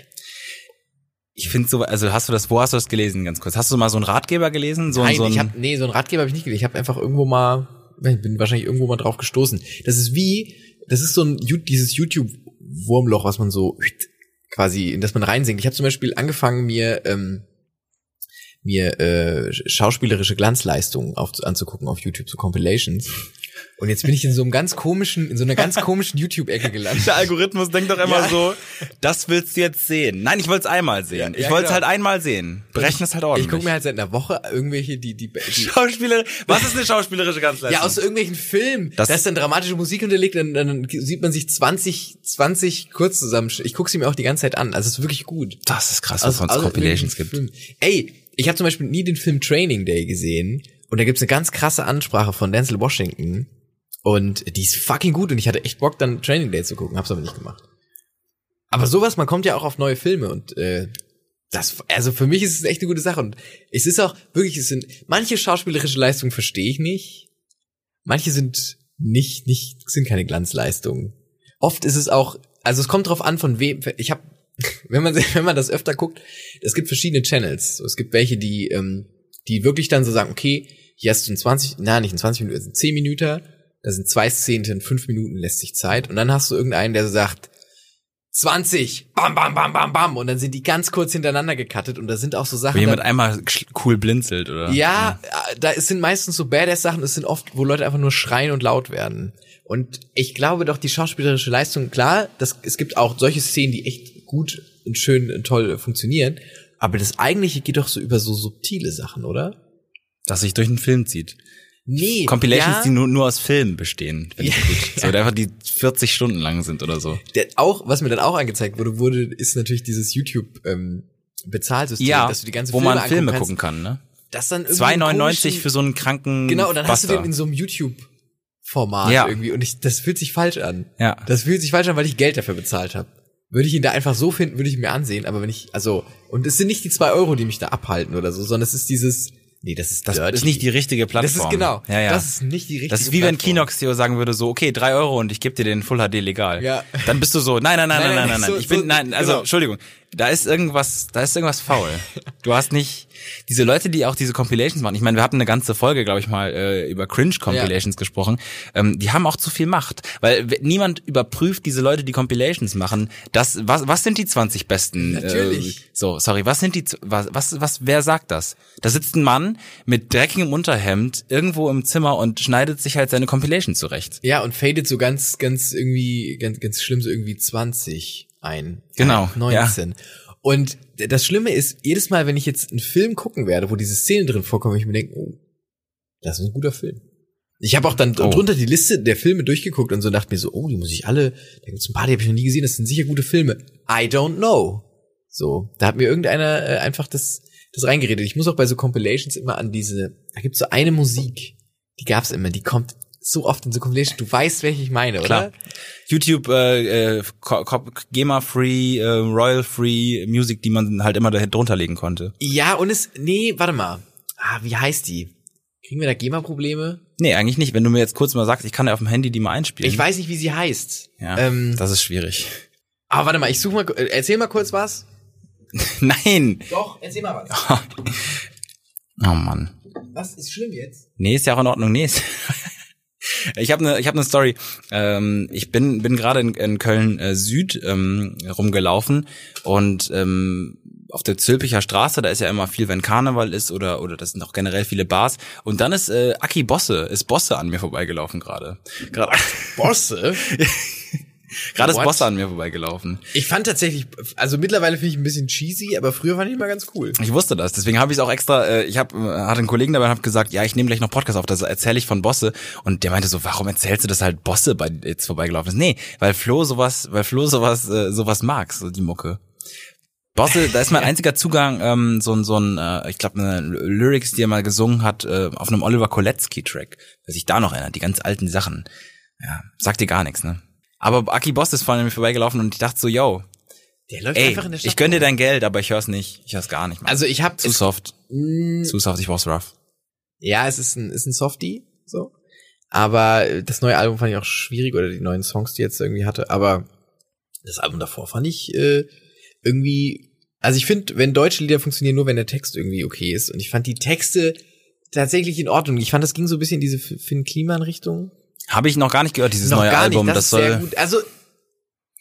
Ich finde so, also hast du das, wo hast du das gelesen, ganz kurz? Hast du mal so einen Ratgeber gelesen? So, Nein, so ein, ich hab, nee, so einen Ratgeber habe ich nicht gelesen. Ich habe einfach irgendwo mal, ich bin wahrscheinlich irgendwo mal drauf gestoßen. Das ist wie, das ist so ein dieses YouTube-Wurmloch, was man so quasi, in das man reinsinkt. Ich habe zum Beispiel angefangen, mir ähm, mir äh, schauspielerische Glanzleistungen auf, anzugucken auf YouTube, so Compilations. Und jetzt bin ich in so einem ganz komischen, in so einer ganz komischen YouTube-Ecke gelandet. Der Algorithmus denkt doch immer Ja. so, das willst du jetzt sehen. Nein, ich wollte es einmal sehen. Ja, ich ja, wollte es genau. halt einmal sehen. Berechne es halt ordentlich. Ich gucke mir halt seit einer Woche irgendwelche, die, die, die Schauspieler, was ist eine schauspielerische Ganzleistung? Ja, aus irgendwelchen Filmen. Das- da ist dann dramatische Musik unterlegt, dann, dann sieht man sich 20, 20 kurz zusammen. Ich gucke sie mir auch die ganze Zeit an. Also es ist wirklich gut. das ist krass, was Aus- es aus Compilations gibt. Filmen. Ey, ich habe zum Beispiel nie den Film Training Day gesehen. Und da gibt's eine ganz krasse Ansprache von Denzel Washington. Und die ist fucking gut. Und ich hatte echt Bock, dann Training Day zu gucken. Hab's aber nicht gemacht. Aber sowas, man kommt ja auch auf neue Filme und äh, das, also für mich ist es echt eine gute Sache. Und es ist auch wirklich, es sind manche schauspielerische Leistungen verstehe ich nicht. Manche sind nicht, nicht, sind keine Glanzleistungen. Oft ist es auch, also es kommt drauf an, von wem. Ich habe, wenn man wenn man das öfter guckt, es gibt verschiedene Channels. Es gibt welche, die, ähm, die wirklich dann so sagen, okay, hier hast du ein 20, na nicht ein 20 Minuten, es sind 10 Minuten, da sind zwei Szenen, in 5 Minuten lässt sich Zeit. Und dann hast du irgendeinen, der so sagt, 20, bam, bam, bam, bam, bam. Und dann sind die ganz kurz hintereinander gecuttet und da sind auch so Sachen. Wo jemand dann- einmal cool blinzelt, oder? ja, äh, da es sind meistens so Badass-Sachen, es sind oft, wo Leute einfach nur schreien und laut werden. Und ich glaube doch, die schauspielerische Leistung, klar, das, es gibt auch solche Szenen, die echt gut und schön und toll funktionieren. Aber das eigentliche geht doch so über so subtile Sachen, oder? Dass sich durch einen Film zieht. Nee. Compilations, ja, die nur, nur aus Filmen bestehen. Finde ich Ja. So, einfach die 40 Stunden lang sind oder so. der, auch, was mir dann auch angezeigt wurde, wurde, ist natürlich dieses YouTube, ähm, Ja, dass du die ganze wo Filme man Filme gucken kannst. kann, ne? Das dann irgendwie einen 2,99 komischen- für so einen kranken Genau, und dann hast du Buster. den in so einem YouTube-Format Ja. irgendwie und ich, das fühlt sich falsch an. Ja. Das fühlt sich falsch an, weil ich Geld dafür bezahlt habe. Würde ich ihn da einfach so finden, würde ich ihn mir ansehen, aber wenn ich, also, und es sind nicht die zwei Euro, die mich da abhalten oder so, sondern es ist dieses, nee, das ist Das dirty. ist nicht die richtige Plattform. Das ist genau, Ja, ja. das ist nicht die richtige Das ist wie wenn Plattform. Kinox Theo sagen würde, so, okay, drei Euro und ich gebe dir den Full HD legal. Ja. Dann bist du so, nein, nein, nein, nein, nein, nein, nein. so- Ich bin, so- nein, also, genau. Entschuldigung, da ist irgendwas, da ist irgendwas faul. Du hast nicht, diese Leute, die auch diese Compilations machen, ich meine, wir hatten eine ganze Folge, glaube ich mal, äh, über Cringe-Compilations gesprochen, ähm, die haben auch zu viel Macht, weil niemand überprüft diese Leute, die Compilations machen, das, was, was sind die 20 besten? Natürlich. Äh, so, sorry, was sind die, was, was, was, wer sagt das? Da sitzt ein Mann mit dreckigem Unterhemd irgendwo im Zimmer und schneidet sich halt seine Compilation zurecht. Ja, und fadet so ganz, ganz irgendwie, ganz, ganz schlimm so irgendwie 20 ein. Genau, 19. Und das Schlimme ist, jedes Mal, wenn ich jetzt einen Film gucken werde, wo diese Szenen drin vorkommen, ich mir denke, oh, das ist ein guter Film. Ich habe auch dann Oh. drunter die Liste der Filme durchgeguckt und so dachte mir so, oh, die muss ich alle, da gibt's ein paar, die habe ich noch nie gesehen, das sind sicher gute Filme. I don't know. So, da hat mir irgendeiner äh, einfach das, das reingeredet. Ich muss auch bei so Compilations immer an diese, da gibt's so eine Musik, Die gab's immer, die kommt so oft in so Compilation. Du weißt, welche ich meine, Klar. oder? YouTube, äh, äh, GEMA-free, äh, Royal-free Music, die man halt immer da drunter legen konnte. Ja, und es, nee, warte mal. Ah, wie heißt die? Kriegen wir da GEMA-Probleme? Nee, eigentlich nicht. Wenn du mir jetzt kurz mal sagst, ich kann ja auf dem Handy die mal einspielen. Ich weiß nicht, wie sie heißt. Ja, Ähm, das ist schwierig. aber warte mal, ich suche mal, äh, erzähl mal kurz was. Nein! Doch, erzähl mal was. Oh Mann. Was ist schlimm jetzt? Nee, ist ja auch in Ordnung. Nee. Ist ich habe eine ich hab ne Story. Ähm, ich bin bin gerade in, in Köln äh, Süd ähm, rumgelaufen und ähm, auf der Zülpicher Straße, da ist ja immer viel, wenn Karneval ist oder oder das sind auch generell viele Bars. Und dann ist äh, Aki Bosse, ist Bosse an mir vorbeigelaufen gerade. Gerade Bosse? gerade ist? Bosse an mir vorbeigelaufen. Ich fand tatsächlich, also mittlerweile finde ich ein bisschen cheesy, aber früher fand ich immer ganz cool. Ich wusste das, deswegen habe ich es auch extra, äh, ich hab, äh, hatte einen Kollegen dabei und habe gesagt, ja, ich nehme gleich noch Podcast auf, das erzähle ich von Bosse und der meinte so, warum erzählst du das halt Bosse bei jetzt vorbeigelaufen ist? Nee, weil Flo sowas, weil Flo sowas äh, sowas mag, so die Mucke. Bosse, da ist mein einziger Zugang ähm, so ein so ein äh, ich glaube eine Lyrics, die er mal gesungen hat äh, auf einem Oliver Koletzki Track, wer sich da noch erinnert, die ganz alten Sachen. Ja, sagt dir gar nichts, ne? Aber Aki Boss ist vorhin an mir vorbeigelaufen und ich dachte so, yo, Der läuft ey, einfach in der Stadt. ich gönn dir dein Geld, aber ich hör's nicht. Ich hör's gar nicht. Mann. Also ich habe zu soft. Zu soft, ich brauch's rough. Ja, es ist ein, ist ein Softie, so. Aber das neue Album fand ich auch schwierig oder die neuen Songs, die jetzt irgendwie hatte. Aber das Album davor fand ich äh, irgendwie. Also ich finde, wenn deutsche Lieder funktionieren, nur wenn der Text irgendwie okay ist. Und ich fand die Texte tatsächlich in Ordnung. Ich fand, das ging so ein bisschen in diese F- Finn Kliman-Richtung. Habe ich noch gar nicht gehört, dieses Noch neue gar Album. nicht. Das, ist soll sehr gut. Also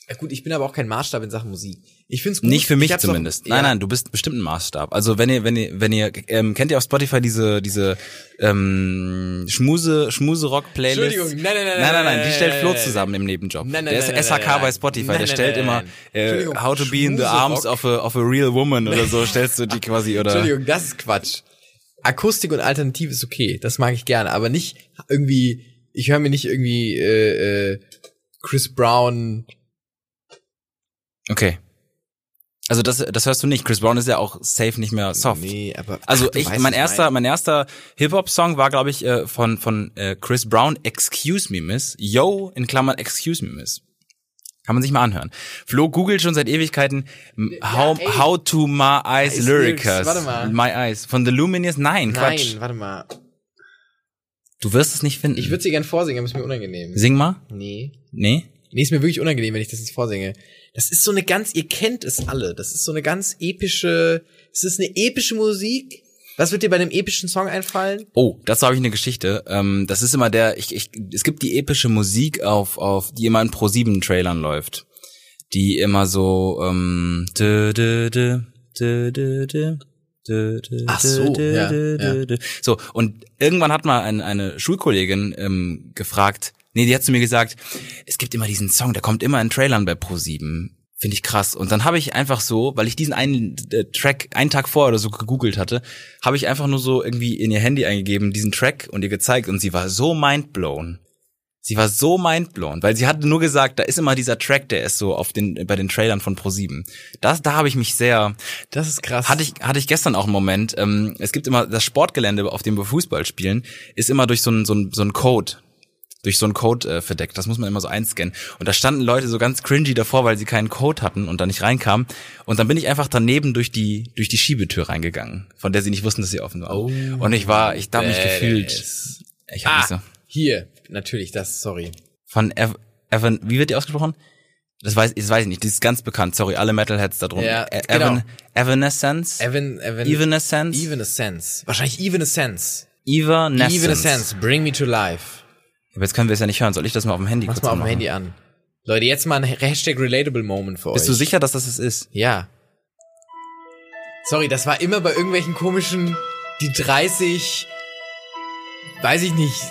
ja gut, ich bin aber auch kein Maßstab in Sachen Musik. Ich find's gut. nicht für Ich mich hab's auch- zumindest. ja. Nein, nein, du bist bestimmt ein Maßstab. Also wenn ihr, wenn ihr, wenn ihr, ähm, kennt ihr auf Spotify diese, diese ähm, Schmuse, Schmuse-Rock-Playlist? Entschuldigung, nein, nein, nein, nein, nein, nein, nein, die stellt nein, Flo nein, zusammen im Nebenjob. Nein, nein, der ist nein, nein, SHK nein, bei nein. Spotify, Nein, der nein, stellt nein, immer nein. äh, How to be in the arms of a, of a real woman oder so, stellst du die quasi oder. Entschuldigung, das ist Quatsch. Akustik und Alternativ ist okay, das mag ich gerne, aber nicht irgendwie, ich höre mir nicht irgendwie äh, äh, Chris Brown. Okay. Also das, das hörst du nicht. Chris Brown ist ja auch safe nicht mehr soft. Nee, aber Also ach, ich, mein erster, mein erster Hip-Hop-Song war, glaube ich, äh, von von äh, Chris Brown, Excuse Me Miss. Yo, in Klammern Excuse Me Miss. Kann man sich mal anhören. Flo googelt schon seit Ewigkeiten how, ey. how to my eyes. Lyrics, warte mal. My eyes. Von The Lumineers? Nein, Quatsch. Nein, warte mal. Du wirst es nicht finden. Ich würde sie gern vorsingen, aber ist mir unangenehm. Sing mal. Nee. Nee? Nee, ist mir wirklich unangenehm, wenn ich das jetzt vorsinge. Das ist so eine ganz, ihr kennt es alle. Das ist so eine ganz epische, es ist eine epische Musik. Was wird dir bei einem epischen Song einfallen? Oh, dazu habe ich eine Geschichte. Ähm, das ist immer der, ich, ich, es gibt die epische Musik auf, auf die immer in Pro 7 Trailern läuft. Die immer so, ähm, dö, dö, dö, dö, dö, dö. Ach so, ja, ja. So, und irgendwann hat mal ein, eine Schulkollegin ähm, gefragt, nee, die hat zu mir gesagt, es gibt immer diesen Song, der kommt immer in Trailern bei Pro 7. Finde ich krass. Und dann habe ich einfach so, weil ich diesen einen äh, Track einen Tag vorher oder so gegoogelt hatte, habe ich einfach nur so irgendwie in ihr Handy eingegeben, diesen Track und ihr gezeigt und sie war so mindblown. Sie war so mindblown, weil sie hatte nur gesagt, da ist immer dieser Track, der ist so auf den bei den Trailern von Pro7. Das da habe ich mich sehr Das ist krass. hatte ich hatte ich gestern auch einen Moment. Ähm, es gibt immer das Sportgelände, auf dem wir Fußball spielen, ist immer durch so einen so einen so einen Code durch so einen Code äh, verdeckt. Das muss man immer so einscannen. Und da standen Leute so ganz cringy davor, weil sie keinen Code hatten und da nicht reinkamen. Und dann bin ich einfach daneben durch die durch die Schiebetür reingegangen, von der sie nicht wussten, dass sie offen war. Oh, und ich war, ich habe mich gefühlt. Ich habe mich so Ah, hier, natürlich, das, sorry. von Ev Evan, wie wird die ausgesprochen? Das weiß, das weiß ich nicht. Die ist ganz bekannt. Sorry, alle Metalheads da drunter. Ja, E- genau. Evan, Evanescence. Evan, Evan, Evanescence. Evanescence. Wahrscheinlich Evanescence. Evanescence. Evanescence, bring me to life. Aber jetzt können wir es ja nicht hören. Soll ich das mal auf dem Handy Mach's kurz mal auf dem? Handy an. Leute, jetzt mal ein Hashtag Relatable Moment für euch. Bist du sicher, dass das es ist? Ja. Sorry, das war immer bei irgendwelchen komischen, die 30, weiß ich nicht,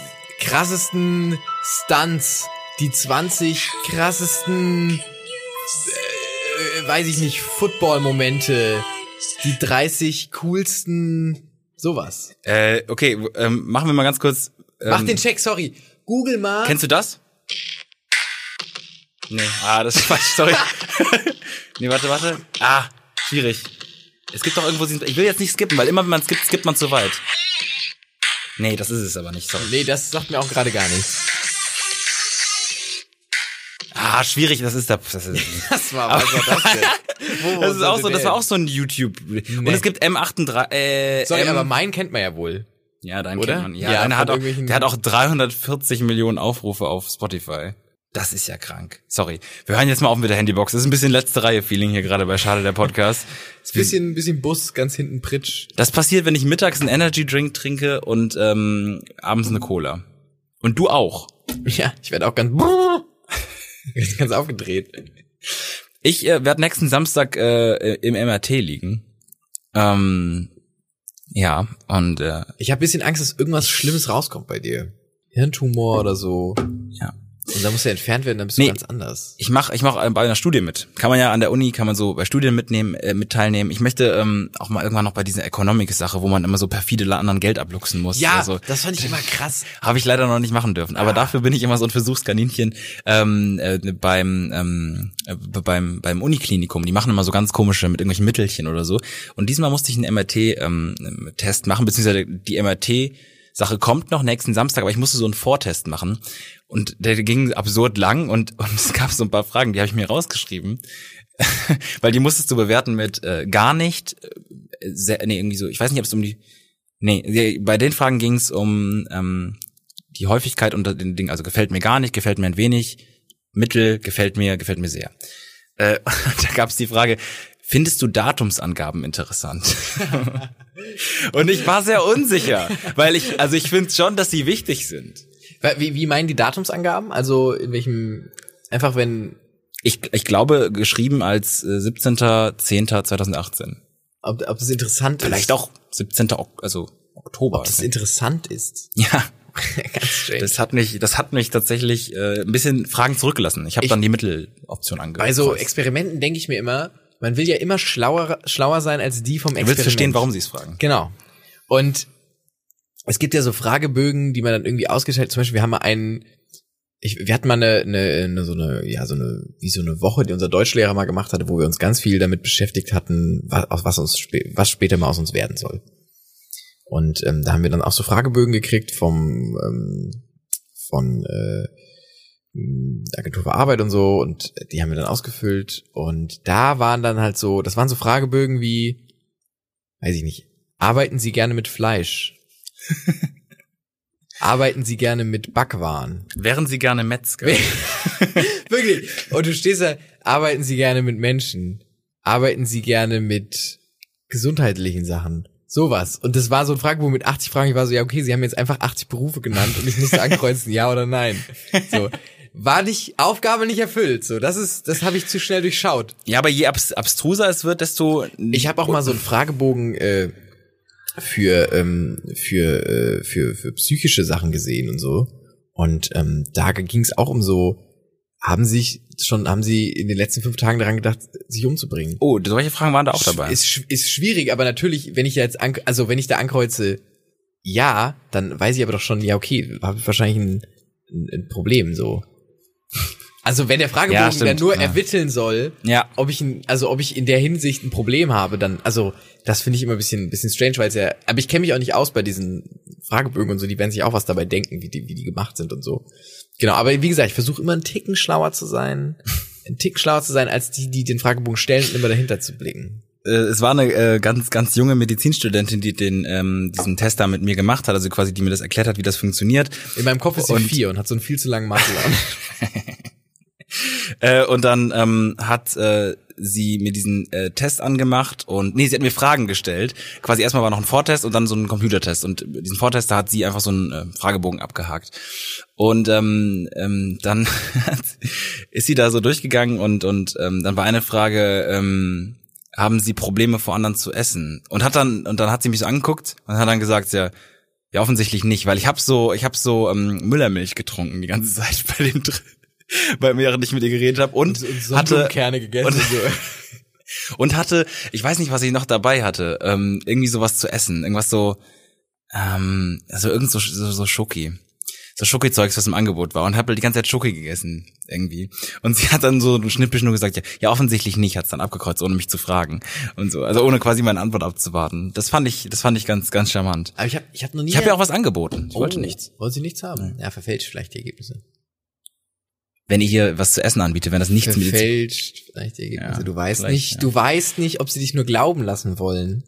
krassesten Stunts, die 20 krassesten, äh, weiß ich nicht, Football-Momente, die 30 coolsten, sowas. Äh, okay, ähm, machen wir mal ganz kurz. Ähm, Mach den Check, sorry. Google mal. Kennst du das? Nee, ah, das ist falsch, sorry. nee, warte, warte. Ah, schwierig. Es gibt doch irgendwo, ich will jetzt nicht skippen, weil immer wenn man skippt, skippt man zu weit. Nee, das ist es aber nicht. Sorry. Nee, das sagt mir auch gerade gar nichts. Ah, schwierig, das ist da. Das, ist, Das war, was war das denn? Das ist auch so, das der war auch so ein YouTube. Und Nee. es gibt M38. Äh, Sorry, M, aber meinen kennt man ja wohl. ja, deinen oder? kennt man. Ja, Ja, deiner hat auch, der hat auch 340 Millionen Aufrufe auf Spotify. Das ist ja krank. Sorry. Wir hören jetzt mal auf mit der Handybox. Das ist ein bisschen letzte Reihe Feeling hier gerade bei Schade der Podcast. Ist ein bisschen, bisschen Bus, ganz hinten Pritsch. Das passiert, wenn ich mittags einen Energy Drink trinke und ähm, abends eine Cola. Und du auch. Ja, ich werde auch ganz, ganz, ganz aufgedreht. Ich äh, werde nächsten Samstag äh, im MRT liegen. Ähm, ja, und äh, Ich habe bisschen Angst, dass irgendwas Schlimmes rauskommt bei dir. Hirntumor oder so. ja. Und da muss er entfernt werden, dann bist Nee. du ganz anders. Ich mache ich mach äh, bei einer Studie mit. Kann man ja an der Uni, kann man so bei Studien mitnehmen, äh, mit teilnehmen. Ich möchte ähm, auch mal irgendwann noch bei dieser Economics-Sache, wo man immer so perfide anderen Geld abluchsen muss. Ja, Also, das fand ich immer krass. Habe ich leider noch nicht machen dürfen. Aber dafür bin ich immer so ein Versuchskaninchen ähm, äh, beim ähm, äh, beim beim Uniklinikum. Die machen immer so ganz komische mit irgendwelchen Mittelchen oder so. Und diesmal musste ich einen MRT-Test ähm, machen, beziehungsweise die MRT Sache kommt noch nächsten Samstag, aber ich musste so einen Vortest machen und der ging absurd lang und und es gab so ein paar Fragen, die habe ich mir rausgeschrieben, weil die musstest du bewerten mit äh, gar nicht, äh, sehr, nee irgendwie so, ich weiß nicht, ob es um die, nee, bei den Fragen ging es um ähm, die Häufigkeit unter den Dingen, also gefällt mir gar nicht, gefällt mir ein wenig, mittel, gefällt mir, gefällt mir sehr. Äh, da gab es die Frage, findest du Datumsangaben interessant? Und ich war sehr unsicher, weil ich, also ich finde schon, dass sie wichtig sind. Wie, wie meinen die Datumsangaben? Also in welchem, einfach wenn, Ich, ich glaube, geschrieben als äh, 17.10.2018. ob, ob das interessant Vielleicht ist. auch 17. Ok also Oktober. Ob das interessant ist. ja, ganz strange. das hat mich, das hat mich tatsächlich äh, ein bisschen Fragen zurückgelassen. Ich habe dann die Mitteloption angekreuzt. Bei so Experimenten denke ich mir immer, man will ja immer schlauer, schlauer sein als die vom du Experiment. willst verstehen, warum sie es fragen. Genau. Und es gibt ja so Fragebögen, die man dann irgendwie ausgestellt, zum Beispiel wir haben mal einen, ich, wir hatten mal eine, eine, eine so eine, ja, so eine, wie so eine Woche, die unser Deutschlehrer mal gemacht hatte, wo wir uns ganz viel damit beschäftigt hatten, was, was uns, spä- was später mal aus uns werden soll. Und ähm, da haben wir dann auch so Fragebögen gekriegt vom, ähm, von äh, Agentur für Arbeit und so und die haben wir dann ausgefüllt und da waren dann halt so, das waren so Fragebögen wie, weiß ich nicht, arbeiten Sie gerne mit Fleisch? arbeiten Sie gerne mit Backwaren? Wären sie gerne Metzger? Wirklich. Und du stehst da, arbeiten Sie gerne mit Menschen? Arbeiten Sie gerne mit gesundheitlichen Sachen? Sowas. Und das war so ein Fragebogen mit 80 Fragen. Ich war so, ja, okay, Sie haben jetzt einfach 80 Berufe genannt und ich musste ankreuzen, ja oder nein. So. War nicht, Aufgabe nicht erfüllt. So, das ist, das habe ich zu schnell durchschaut. Ja, aber je abs abstruser es wird, desto Ich habe auch mal so einen Fragebogen äh, für, ähm, für, äh, für, für psychische Sachen gesehen und so. Und ähm, da ging es auch um so, haben sich schon, haben sie in den letzten fünf Tagen daran gedacht, sich umzubringen? Oh, solche Fragen waren da auch dabei. Ist, ist schwierig, aber natürlich, wenn ich jetzt, an, also wenn ich da ankreuze, ja, dann weiß ich aber doch schon, ja, okay, habe ich wahrscheinlich ein, ein, ein Problem, so. Also wenn der Fragebogen Ja, dann nur ja. ermitteln soll, ja, ob ich, ein- also ob ich in der Hinsicht ein Problem habe, dann, also das finde ich immer ein bisschen, ein bisschen strange, weil es ja, aber ich kenne mich auch nicht aus bei diesen Fragebögen und so, die werden sich auch was dabei denken, wie die, wie die gemacht sind und so. Genau, aber wie gesagt, ich versuche immer einen Ticken schlauer zu sein, einen Ticken schlauer zu sein, als die, die den Fragebogen stellen und immer dahinter zu blicken. Äh, es war eine äh, ganz ganz junge Medizinstudentin, die den ähm, diesen Test da mit mir gemacht hat, also quasi die mir das erklärt hat, wie das funktioniert. In meinem Kopf ist sie Und- vier und hat so einen viel zu langen Mantel an. Äh, und dann ähm, hat äh, sie mir diesen äh, Test angemacht und nee, sie hat mir Fragen gestellt. Quasi erstmal war noch ein Vortest und dann so ein Computertest. Und diesen Vortest, da hat sie einfach so einen äh, Fragebogen abgehakt. Und ähm, ähm, dann ist sie da so durchgegangen und und ähm, dann war eine Frage, ähm, haben Sie Probleme vor anderen zu essen? Und hat dann und dann hat sie mich so angeguckt und hat dann gesagt, ja, ja offensichtlich nicht, weil ich habe so ich habe so ähm, Müllermilch getrunken die ganze Zeit bei dem bei mir, während ich mit ihr geredet habe und, hatte Sonnenblumenkerne gegessen und- und so. und hatte, ich weiß nicht, was ich noch dabei hatte, ähm, irgendwie sowas zu essen, irgendwas so, ähm, also irgend so, so, so Schoki. So Schoki-Zeugs, was im Angebot war und habe halt die ganze Zeit Schoki gegessen irgendwie. Und sie hat dann so schnippisch nur gesagt, ja, ja offensichtlich nicht, hat's dann abgekreuzt, ohne mich zu fragen und so, also ohne quasi meine Antwort abzuwarten. Das fand ich, das fand ich ganz, ganz charmant. Aber ich habe ich hab noch nie. Ich habe ja auch was angeboten. Ich oh, wollte nichts. Wollte sie nichts haben? Ja, verfälscht vielleicht die Ergebnisse. Wenn ich hier was zu essen anbiete, wenn das nichts mit Verfälscht vielleicht die Ergebnisse. Ja, du weißt nicht, ja. du weißt nicht, ob sie dich nur glauben lassen wollen.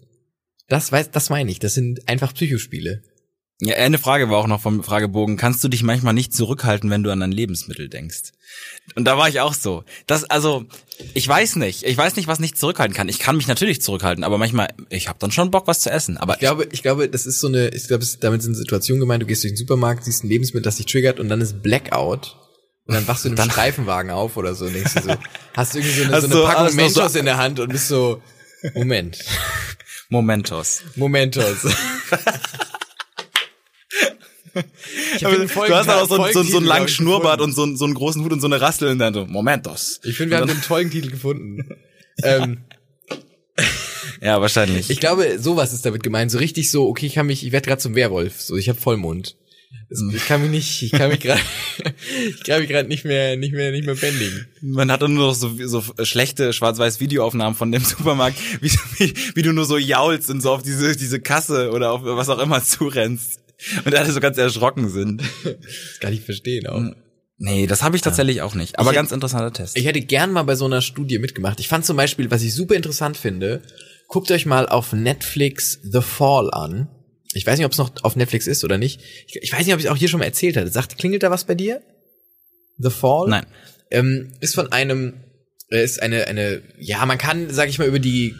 Das weiß, das meine ich. Das sind einfach Psychospiele. Ja, eine Frage war auch noch vom Fragebogen. Kannst du dich manchmal nicht zurückhalten, wenn du an ein Lebensmittel denkst? Und da war ich auch so. Das, also, ich weiß nicht. Ich weiß nicht, was nicht zurückhalten kann. Ich kann mich natürlich zurückhalten, aber manchmal, ich habe dann schon Bock, was zu essen. Aber Ich glaube, ich glaube, das ist so eine, ich glaube, damit sind Situationen gemeint, du gehst durch den Supermarkt, siehst ein Lebensmittel, das dich triggert und dann ist Blackout. Und dann wachst du in einem Streifenwagen auf oder so denkst du so, hast du irgendwie so eine, so eine Packung alles noch so- Mentos in der Hand und bist so, Moment, Momentos. Momentos. Ich Aber finde, du hast auch so, einen- so, so einen langen Schnurrbart und so, einen- so einen großen Hut und so eine Rassel und dann so, Momentos. Ich finde, wir haben den Folgentitel gefunden. ähm, Ja, wahrscheinlich. ich glaube, sowas ist damit gemeint. So richtig so, okay, ich kann mich, ich werde gerade zum Werwolf. So, ich habe Vollmond. Hm. Ich kann mich nicht, ich kann mich gerade, ich kann mich gerade nicht mehr, nicht mehr, nicht mehr bändigen. Man hatte nur noch so, so schlechte schwarz-weiß Videoaufnahmen von dem Supermarkt, wie, wie, wie du nur so jaulst und so auf diese, diese Kasse oder auf was auch immer zurennst. Und alle so ganz erschrocken sind. Das kann ich verstehen auch. Nee, das habe ich tatsächlich auch nicht. Aber Ich- ganz interessanter Test. Ich hätte gern mal bei so einer Studie mitgemacht. Ich fand zum Beispiel, was ich super interessant finde, guckt euch mal auf Netflix The Fall an. Ich weiß nicht, ob es noch auf Netflix ist oder nicht. Ich, ich weiß nicht, ob ich es auch hier schon mal erzählt hatte. Sagt, klingelt da was bei dir? The Fall? Nein. ähm, ist von einem, äh, ist eine, eine, ja, man kann, sag ich mal, über die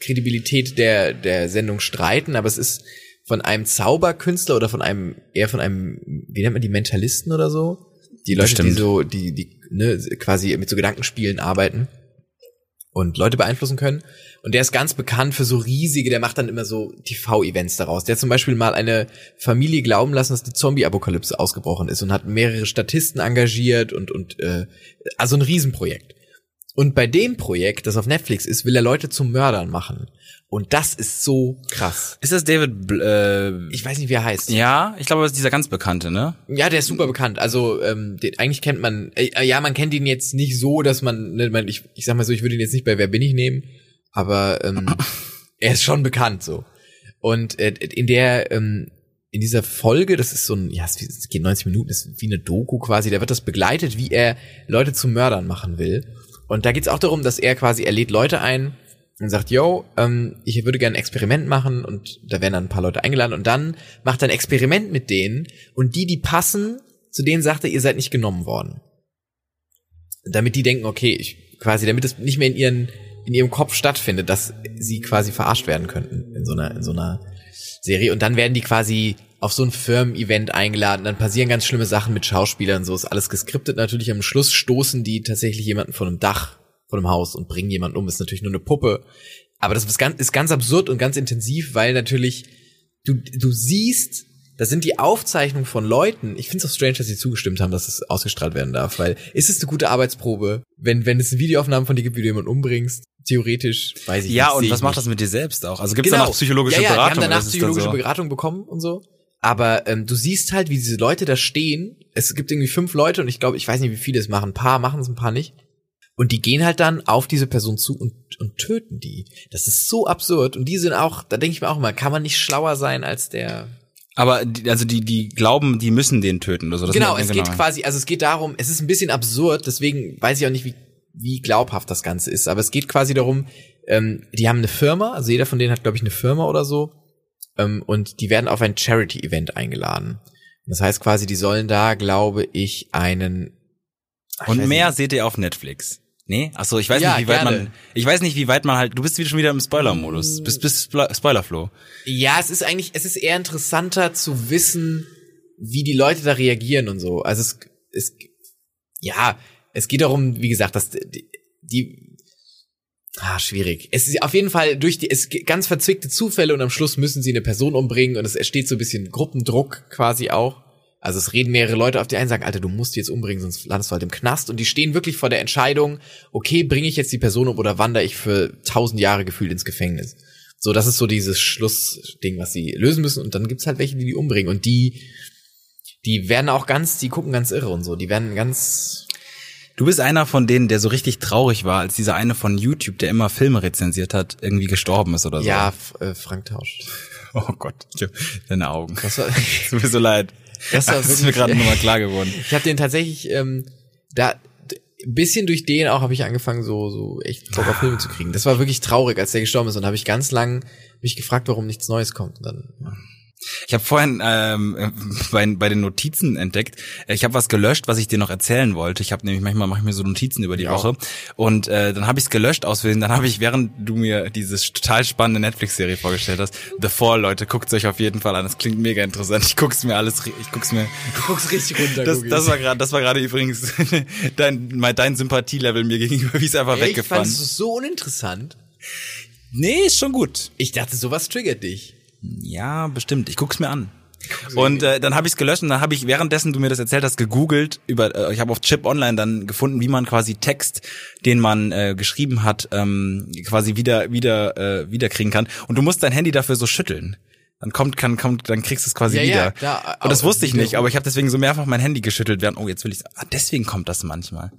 Kredibilität der, der Sendung streiten, aber es ist von einem Zauberkünstler oder von einem, eher von einem, wie nennt man die, Mentalisten oder so? Die Leute, die so, die, die, ne, quasi mit so Gedankenspielen arbeiten und Leute beeinflussen können. Und der ist ganz bekannt für so riesige, der macht dann immer so TV-Events daraus. Der hat zum Beispiel mal eine Familie glauben lassen, dass die Zombie-Apokalypse ausgebrochen ist und hat mehrere Statisten engagiert und, und äh, also ein Riesenprojekt. Und bei dem Projekt, das auf Netflix ist, will er Leute zu Mördern machen. Und das ist so krass. Ist das David, Bl äh, Ich weiß nicht, wie er heißt. ja, ich glaube, das ist dieser ganz bekannte, ne? Ja, der ist super bekannt. Also ähm, den, eigentlich kennt man, äh, ja, man kennt ihn jetzt nicht so, dass man, ne, man ich, ich sag mal so, ich würde ihn jetzt nicht bei Wer bin ich nehmen, aber ähm, er ist schon bekannt so. Und äh, in der ähm, in dieser Folge, das ist so ein, ja, es geht 90 Minuten, ist wie eine Doku quasi, da wird das begleitet, wie er Leute zu Mördern machen will. Und da geht's auch darum, dass er quasi, er lädt Leute ein und sagt, yo, ähm, ich würde gerne ein Experiment machen und da werden dann ein paar Leute eingeladen und dann macht er ein Experiment mit denen und die, die passen, zu denen sagt er, ihr seid nicht genommen worden. Damit die denken, okay, ich quasi, damit es nicht mehr in ihren in ihrem Kopf stattfindet, dass sie quasi verarscht werden könnten in so einer in so einer Serie und dann werden die quasi auf so ein Firmen-Event eingeladen, dann passieren ganz schlimme Sachen mit Schauspielern, so ist alles geskriptet natürlich. Am Schluss stoßen die tatsächlich jemanden von einem Dach, von einem Haus und bringen jemanden um. Ist natürlich nur eine Puppe, aber das ist ganz, ist ganz absurd und ganz intensiv, weil natürlich du du siehst, das sind die Aufzeichnungen von Leuten. Ich finde es auch strange, dass sie zugestimmt haben, dass es ausgestrahlt werden darf, weil ist es eine gute Arbeitsprobe, wenn wenn es Videoaufnahmen von dir gibt, wie du jemanden umbringst? Theoretisch weiß ich Ja, nicht. und sehe was macht nicht. das mit dir selbst auch? Also gibt's danach psychologische ja, ja, Beratung? Die haben danach es psychologische so? Beratung bekommen und so. Aber ähm, du siehst halt, wie diese Leute da stehen. Es gibt irgendwie fünf Leute und ich glaube, ich weiß nicht, wie viele es machen. Ein paar machen es, ein paar nicht. Und die gehen halt dann auf diese Person zu und, und töten die. Das ist so absurd. Und die sind auch, da denke ich mir auch immer, kann man nicht schlauer sein als der. Aber die, also die, die glauben, die müssen den töten oder so. Das genau, es geht quasi, also es geht darum, es ist ein bisschen absurd, deswegen weiß ich auch nicht, wie, wie glaubhaft das Ganze ist. Aber es geht quasi darum, ähm, die haben eine Firma, also jeder von denen hat, glaube ich, eine Firma oder so. Ähm, und die werden auf ein Charity-Event eingeladen. Das heißt quasi, die sollen da, glaube ich, einen. Ach, Und mehr nicht. seht ihr auf Netflix. Nee? Achso, ich weiß Ja, nicht, wie weit gerne. man. Ich weiß nicht, wie weit man halt. Du bist wieder schon wieder im Spoiler-Modus. Bist bist Splo- Spoiler-Flow. Ja, es ist eigentlich, es ist eher interessanter zu wissen, wie die Leute da reagieren und so. Also es, es ja, es geht darum, wie gesagt, dass die, die ah, schwierig. Es ist auf jeden Fall durch die, es ganz verzwickte Zufälle und am Schluss müssen sie eine Person umbringen und es entsteht so ein bisschen Gruppendruck quasi auch. Also es reden mehrere Leute auf die einen, sagen, Alter, du musst die jetzt umbringen, sonst landest du halt im Knast. Und die stehen wirklich vor der Entscheidung, okay, bringe ich jetzt die Person um oder wandere ich für tausend Jahre gefühlt ins Gefängnis. So, das ist so dieses Schlussding, was sie lösen müssen. Und dann gibt's halt welche, die die umbringen. Und die, die werden auch ganz, die gucken ganz irre und so. Die werden ganz. Du bist einer von denen, der so richtig traurig war, als dieser eine von YouTube, der immer Filme rezensiert hat, irgendwie gestorben ist oder so. Ja, äh, Frank tauscht. Oh Gott, deine Augen. Das war, Tut mir so leid. Das war Das ist mir gerade nochmal klar geworden. Ich habe den tatsächlich ähm, da bisschen durch den auch habe ich angefangen so so echt Bock auf Filme zu kriegen. Das war wirklich traurig, als der gestorben ist und habe ich ganz lang mich gefragt, warum nichts Neues kommt. Und dann ja. Ich habe vorhin ähm, bei, bei den Notizen entdeckt, ich habe was gelöscht, was ich dir noch erzählen wollte. Ich habe nämlich manchmal mache ich mir so Notizen über die Ja. Woche und äh, dann habe ich es gelöscht aus Versehen. Dann habe ich, während du mir dieses total spannende Netflix-Serie vorgestellt hast, The Fall, Leute, guckt euch auf jeden Fall an. Das klingt mega interessant. Ich guck's mir alles, ich guck's mir. du guckst richtig runter. Das, das war gerade, das war gerade übrigens dein, mein, dein Sympathielevel mir gegenüber, wie es einfach Ey, ich weggefahren. fand es so uninteressant. Nee, ist schon gut. Ich dachte, sowas triggert dich. Ja, bestimmt. Ich guck's mir an. Und äh, dann habe ich es gelöscht und dann habe ich währenddessen du mir das erzählt hast gegoogelt über äh, ich habe auf Chip Online dann gefunden, wie man quasi Text, den man äh, geschrieben hat, ähm, quasi wieder wieder äh, wiederkriegen kann und du musst dein Handy dafür so schütteln. Dann kommt kann kommt dann kriegst du es quasi Ja, wieder. ja, klar. und das wusste ich nicht, aber ich habe deswegen so mehrfach mein Handy geschüttelt während oh, jetzt will ich ah, deswegen kommt das manchmal.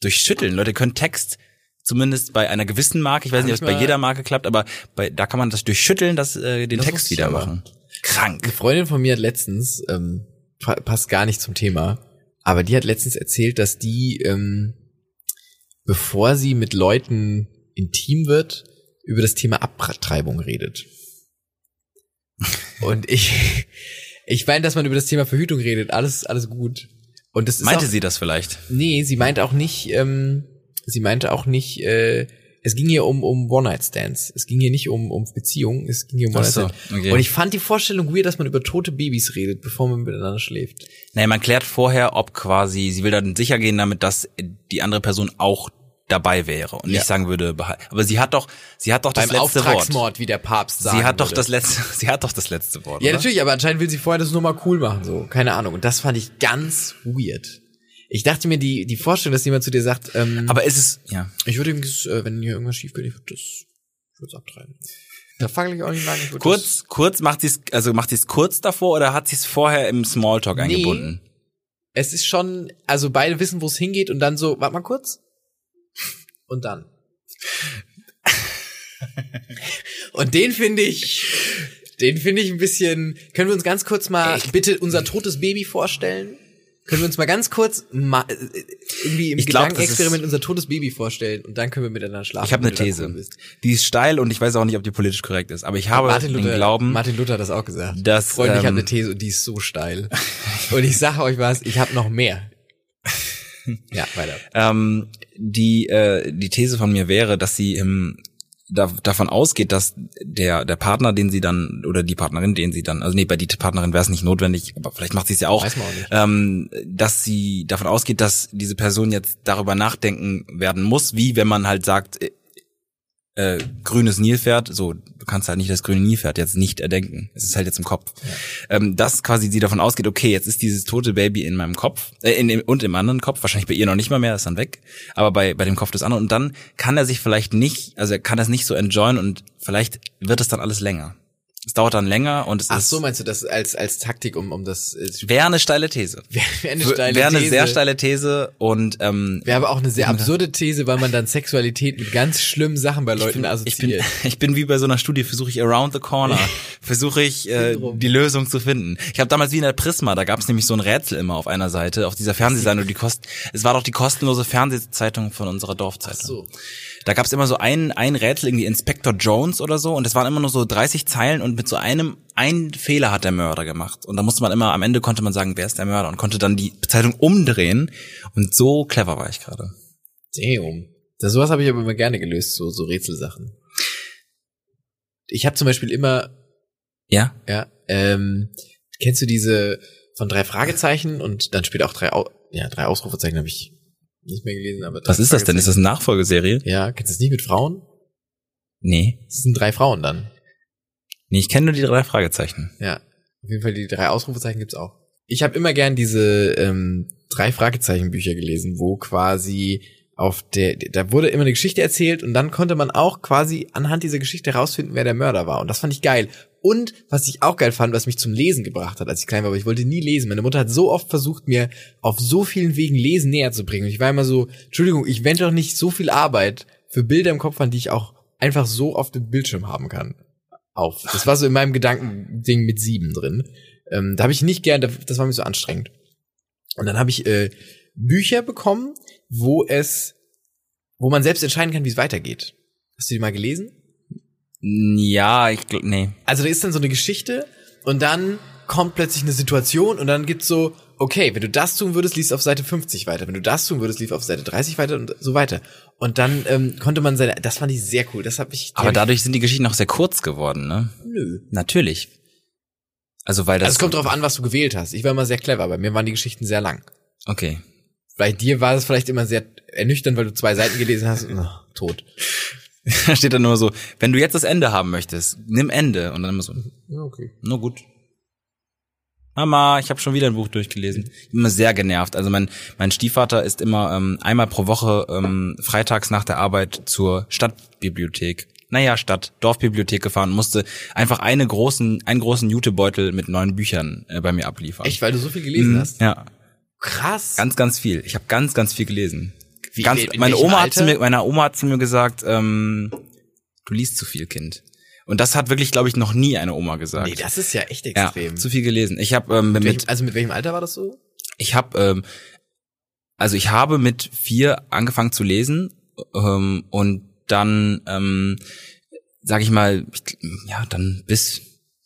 Durch schütteln. Leute können Text zumindest bei einer gewissen Marke, ich weiß nicht, ob es bei jeder Marke klappt, aber bei da kann man das durch schütteln, das äh, den Das Text wieder machen. Krank. Eine Freundin von mir hat letztens, ähm, pa- passt gar nicht zum Thema, aber die hat letztens erzählt, dass die, ähm, bevor sie mit Leuten intim wird, über das Thema Abtreibung redet. Und ich, ich meine, dass man über das Thema Verhütung redet, alles, alles gut. Und das ist Meinte auch, sie das vielleicht? Nee, sie meinte auch nicht, ähm, sie meinte auch nicht, äh, es ging hier um, um One-Night-Stands. Es ging hier nicht um, um Beziehungen, es ging hier um Ach so, One-Night-Stands. okay. Und ich fand die Vorstellung weird, dass man über tote Babys redet, bevor man miteinander schläft. Nee, man klärt vorher, ob quasi, sie will dann sicher gehen damit, dass die andere Person auch dabei wäre und Ja. nicht sagen würde, aber sie hat doch, sie hat doch das Beim letzte Wort. Wie der Papst sagt. Sie hat doch das letzte, sie hat doch das letzte Wort. Ja, oder? natürlich, aber anscheinend will sie vorher das nur mal cool machen, so. Keine Ahnung. Und das fand ich ganz weird. Ich dachte mir, die, die Vorstellung, dass jemand zu dir sagt, ähm, Aber ist es, ja. ich würde übrigens, äh, wenn hier irgendwas schief geht, ich würde das, ich würde es abtreiben. Da fange ich auch nicht lang. Ich würd Kurz, kurz macht sie es, also macht sie es kurz davor oder hat sie es vorher im Smalltalk Nee. eingebunden? Es ist schon, also beide wissen, wo es hingeht und dann so, warte mal kurz. Und dann. und den finde ich, den finde ich ein bisschen, können wir uns ganz kurz mal bitte unser totes Baby vorstellen? Können wir uns mal ganz kurz ma, äh, irgendwie im Ich glaub, Gedankenexperiment unser totes Baby vorstellen und dann können wir miteinander schlafen. Ich habe eine These. cool. Die ist steil und ich weiß auch nicht, ob die politisch korrekt ist, aber ich habe Martin den Luther, Glauben, Martin Luther hat das auch gesagt. dass, Freunde, ich habe ähm, eine These und die ist so steil. und ich sage euch was, ich habe noch mehr. Ja, weiter. ähm, die äh, die These von mir wäre, dass sie ähm, da, davon ausgeht, dass der der Partner, den sie dann oder die Partnerin, den sie dann, also nee, bei die Partnerin wäre es nicht notwendig, aber vielleicht macht sie es ja auch, auch ähm, dass sie davon ausgeht, dass diese Person jetzt darüber nachdenken werden muss, wie wenn man halt sagt, äh, grünes Nilpferd, so, du kannst halt nicht das grüne Nilpferd jetzt nicht erdenken. Es ist halt jetzt im Kopf. Ähm, dass quasi sie davon ausgeht, okay, jetzt ist dieses tote Baby in meinem Kopf, äh, in dem, und im anderen Kopf, wahrscheinlich bei ihr noch nicht mal mehr, ist dann weg, aber bei, bei dem Kopf des anderen. Und dann kann er sich vielleicht nicht, also er kann das nicht so enjoyen und vielleicht wird es dann alles länger. Es dauert dann länger und es Ach ist, so, meinst du das als, als Taktik, um, um das, äh, wäre eine steile These. wäre wär eine Wäre steile eine These. sehr steile These und ähm, Wäre aber auch eine sehr absurde These, weil man dann Sexualität mit ganz schlimmen Sachen bei Leuten ich bin, assoziiert. ich bin wie bei so einer Studie, versuche ich around the corner, versuche ich äh, die Lösung zu finden. Ich habe damals wie in der Prisma, da gab es nämlich so ein Rätsel immer auf einer Seite, auf dieser Fernsehseite, die kost, es war doch die kostenlose Fernsehzeitung von unserer Dorfzeitung. so. Da gab es immer so ein, ein Rätsel, irgendwie Inspector Jones oder so, und es waren immer nur so 30 Zeilen und mit so einem, ein Fehler hat der Mörder gemacht. Und da musste man immer, am Ende konnte man sagen, wer ist der Mörder und konnte dann die Zeitung umdrehen. Und so clever war ich gerade. Damn. Das, sowas habe ich aber immer gerne gelöst, so, so Rätselsachen. Ich habe zum Beispiel immer, Ja? ja, ähm, kennst du diese von drei Fragezeichen und dann später auch drei, Au ja, drei Ausrufezeichen habe ich nicht mehr gelesen, aber Was ist das denn? Ist das eine Nachfolgeserie? Ja, kennst du das nicht mit Frauen? Nee. Das sind drei Frauen dann. Nee, ich kenne nur die drei Fragezeichen. Ja, auf jeden Fall die drei Ausrufezeichen gibt's auch. Ich habe immer gern diese ähm, drei Fragezeichen Bücher gelesen, wo quasi auf der, da wurde immer eine Geschichte erzählt und dann konnte man auch quasi anhand dieser Geschichte herausfinden, wer der Mörder war. Und das fand ich geil. Und was ich auch geil fand, was mich zum Lesen gebracht hat, als ich klein war, aber ich wollte nie lesen. Meine Mutter hat so oft versucht, mir auf so vielen Wegen Lesen näher zu bringen. Und ich war immer so, Entschuldigung, ich wende doch nicht so viel Arbeit für Bilder im Kopf an, die ich auch einfach so auf dem Bildschirm haben kann. Auf. Das war so in meinem Gedankending mit sieben drin. Ähm, da habe ich nicht gern, das war mir so anstrengend. Und dann habe ich äh, Bücher bekommen, wo es, wo man selbst entscheiden kann, wie es weitergeht. Hast du die mal gelesen? Ja, ich glaube, nee. Also da ist dann so eine Geschichte und dann kommt plötzlich eine Situation und dann gibt's so, okay, wenn du das tun würdest, liest auf Seite 50 weiter. Wenn du das tun würdest, lief auf Seite 30 weiter und so weiter. Und dann ähm, konnte man seine, das fand ich sehr cool. Das habe ich. Aber dadurch sind die Geschichten auch sehr kurz geworden, ne? Nö. Natürlich. Also weil das. Also es kommt drauf an, was du gewählt hast. Ich war immer sehr clever. Bei mir waren die Geschichten sehr lang. Okay. Bei dir war es vielleicht immer sehr ernüchternd, weil du zwei Seiten gelesen hast. Oh, tot. Da steht dann nur so, wenn du jetzt das Ende haben möchtest, nimm Ende. Und dann immer so, Okay. nur gut. Mama, ich habe schon wieder ein Buch durchgelesen. Ich bin immer sehr genervt. Also mein, mein Stiefvater ist immer ähm, einmal pro Woche ähm, freitags nach der Arbeit zur Stadtbibliothek. Naja, Stadt, Dorfbibliothek gefahren und musste einfach eine großen, einen großen Jutebeutel mit neuen Büchern äh, bei mir abliefern. Echt, weil du so viel gelesen Mhm, hast? Ja, Krass. ganz, ganz viel. Ich habe ganz, ganz viel gelesen. Wie- ganz, in meine Oma hat zu mir, meine Oma hat zu mir gesagt, ähm, du liest zu viel, Kind. Und das hat wirklich, glaube ich, noch nie eine Oma gesagt. Nee, das ist ja echt ja, extrem. zu viel gelesen. Ich habe ähm, mit mit, welchem, also mit welchem Alter war das so? ich habe, ähm, also ich habe mit vier angefangen zu lesen ähm, und dann, ähm, sage ich mal, ich, ja, dann bis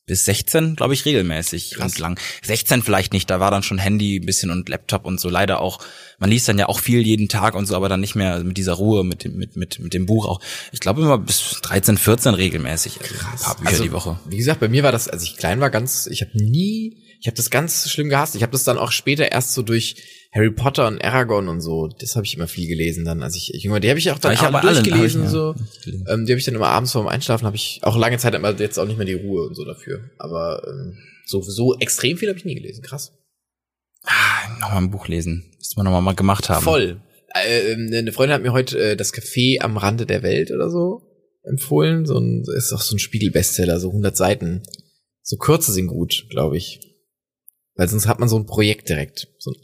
bis 16, glaube ich, regelmäßig Krass. lang. 16 vielleicht nicht, da war dann schon Handy ein bisschen und Laptop und so. Leider auch, man liest dann ja auch viel jeden Tag und so, aber dann nicht mehr mit dieser Ruhe, mit dem, mit, mit, mit dem Buch auch. Ich glaube immer bis 13, 14 regelmäßig. Also Ein paar Bücher Also, die Woche. Wie gesagt, bei mir war das, als ich klein war, ganz, ich habe nie, ich habe das ganz schlimm gehasst. Ich habe das dann auch später erst so durch Harry Potter und Aragon und so, das habe ich immer viel gelesen dann, als ich jünger, die habe ich auch dann ich alle habe alle- durchgelesen hab ich, ja, so. Ähm, die habe ich dann immer abends vorm Einschlafen, habe ich auch lange Zeit immer jetzt auch nicht mehr die Ruhe und so dafür. Aber ähm, so so extrem viel habe ich nie gelesen, krass. Ah, nochmal ein Buch lesen. Müsste man nochmal mal gemacht haben. Voll. Äh, ähm, eine Freundin hat mir heute äh, das Café am Rande der Welt oder so empfohlen. So ein, ist auch so ein Spiegel-Bestseller, so 100 Seiten. So kurze sind gut, glaube ich. Weil sonst hat man so ein Projekt direkt. So ein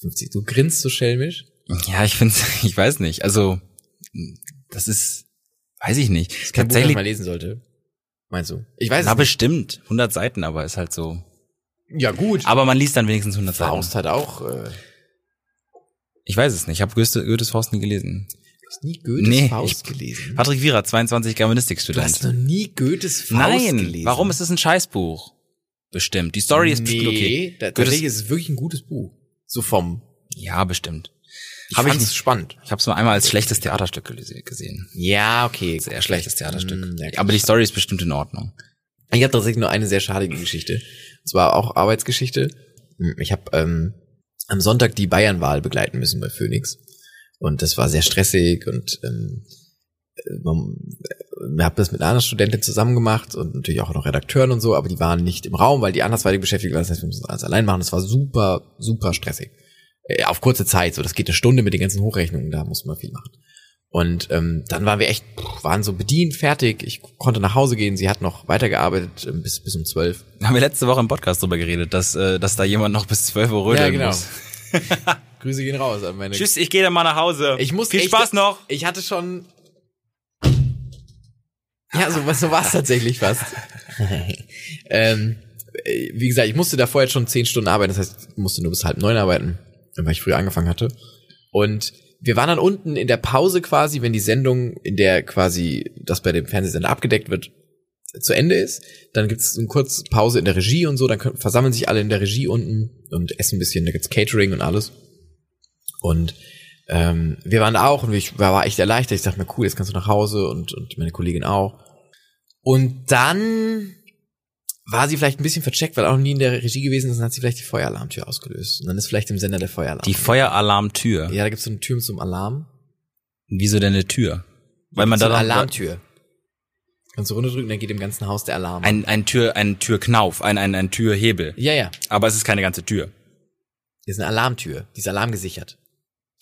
50. Du grinst so schelmisch. Ja, ich finde, ich weiß nicht. Also, das ist, weiß ich nicht. Das ist kein Buch, das Tatsächlich, man lesen sollte. Meinst du? Ich weiß na es nicht. bestimmt, 100 Seiten, aber ist halt so. Ja, gut. Aber man liest dann wenigstens 100 Seiten. Faust hat auch, äh, Ich weiß es nicht. Ich habe Goethe, Goethes Faust nie gelesen. du hast nie Goethes Nee, Faust ich- gelesen. Patrick Wierer, 22 du hast Germanistikstudent. noch nie Goethes Faust Nein, gelesen. warum ist es ein Scheißbuch? Bestimmt. Die Story ist bestimmt okay. Nee, tatsächlich ist es wirklich ein gutes Buch. So vom. Ja, bestimmt. Ich Hab ich fand's nicht. spannend. Ich habe es nur einmal als schlechtes Theaterstück gelese- gesehen. Ja, okay. Sehr schlechtes Theaterstück. Mm, ja, aber die Story ist bestimmt in Ordnung. Ich habe tatsächlich nur eine sehr schadige Geschichte. Und zwar auch Arbeitsgeschichte. Ich habe ähm, am Sonntag die Bayernwahl begleiten müssen bei Phoenix. Und das war sehr stressig und ähm, man, wir haben das mit einer anderen Studentin zusammen gemacht und natürlich auch noch Redakteuren und so, aber die waren nicht im Raum, weil die andersweitig beschäftigt waren. Das heißt, wir mussten alles allein machen. Das war super, super stressig. Äh, Auf kurze Zeit, so das geht eine Stunde mit den ganzen Hochrechnungen, da muss man viel machen. Und ähm, dann waren wir echt, waren so bedient, fertig. Ich konnte nach Hause gehen. Sie hat noch weitergearbeitet ähm, bis bis um zwölf. Haben wir letzte Woche im Podcast drüber geredet, dass, äh, dass da jemand noch bis 12 Uhr rödeln Ja, genau. muss. Grüße gehen raus an meine. Tschüss, ich gehe dann mal nach Hause. Ich muss Viel echt- Spaß noch. Ich hatte schon. Ja, so, so war es tatsächlich fast. ähm, äh, wie gesagt, ich musste da vorher schon zehn Stunden arbeiten. Das heißt, ich musste nur bis halb neun arbeiten, weil ich früh angefangen hatte. Und wir waren dann unten in der Pause quasi, wenn die Sendung, in der quasi das bei dem Fernsehsender abgedeckt wird, zu Ende ist. Dann gibt's eine kurze Pause in der Regie und so. Dann können, versammeln sich alle in der Regie unten und essen ein bisschen. Da gibt's Catering und alles. Und ähm, wir waren da auch und ich war, war echt erleichtert. Ich dachte mir, cool, jetzt kannst du nach Hause und, und meine Kollegin auch. Und dann war sie vielleicht ein bisschen vercheckt, weil auch noch nie in der Regie gewesen ist, dann hat sie vielleicht die Feueralarmtür ausgelöst. Und dann ist vielleicht im Sender der Feueralarm. Die Feueralarmtür. ja, da gibt's so eine Tür mit so einem Alarm. Wieso denn eine Tür? Weil man so da eine dann- Alarmtür. Kannst du runterdrücken, dann geht im ganzen Haus der Alarm. ein, ein Tür, ein Türknauf, ein, ein, ein Türhebel. ja, ja. Aber es ist keine ganze Tür. Hier ist eine Alarmtür. Die ist alarmgesichert.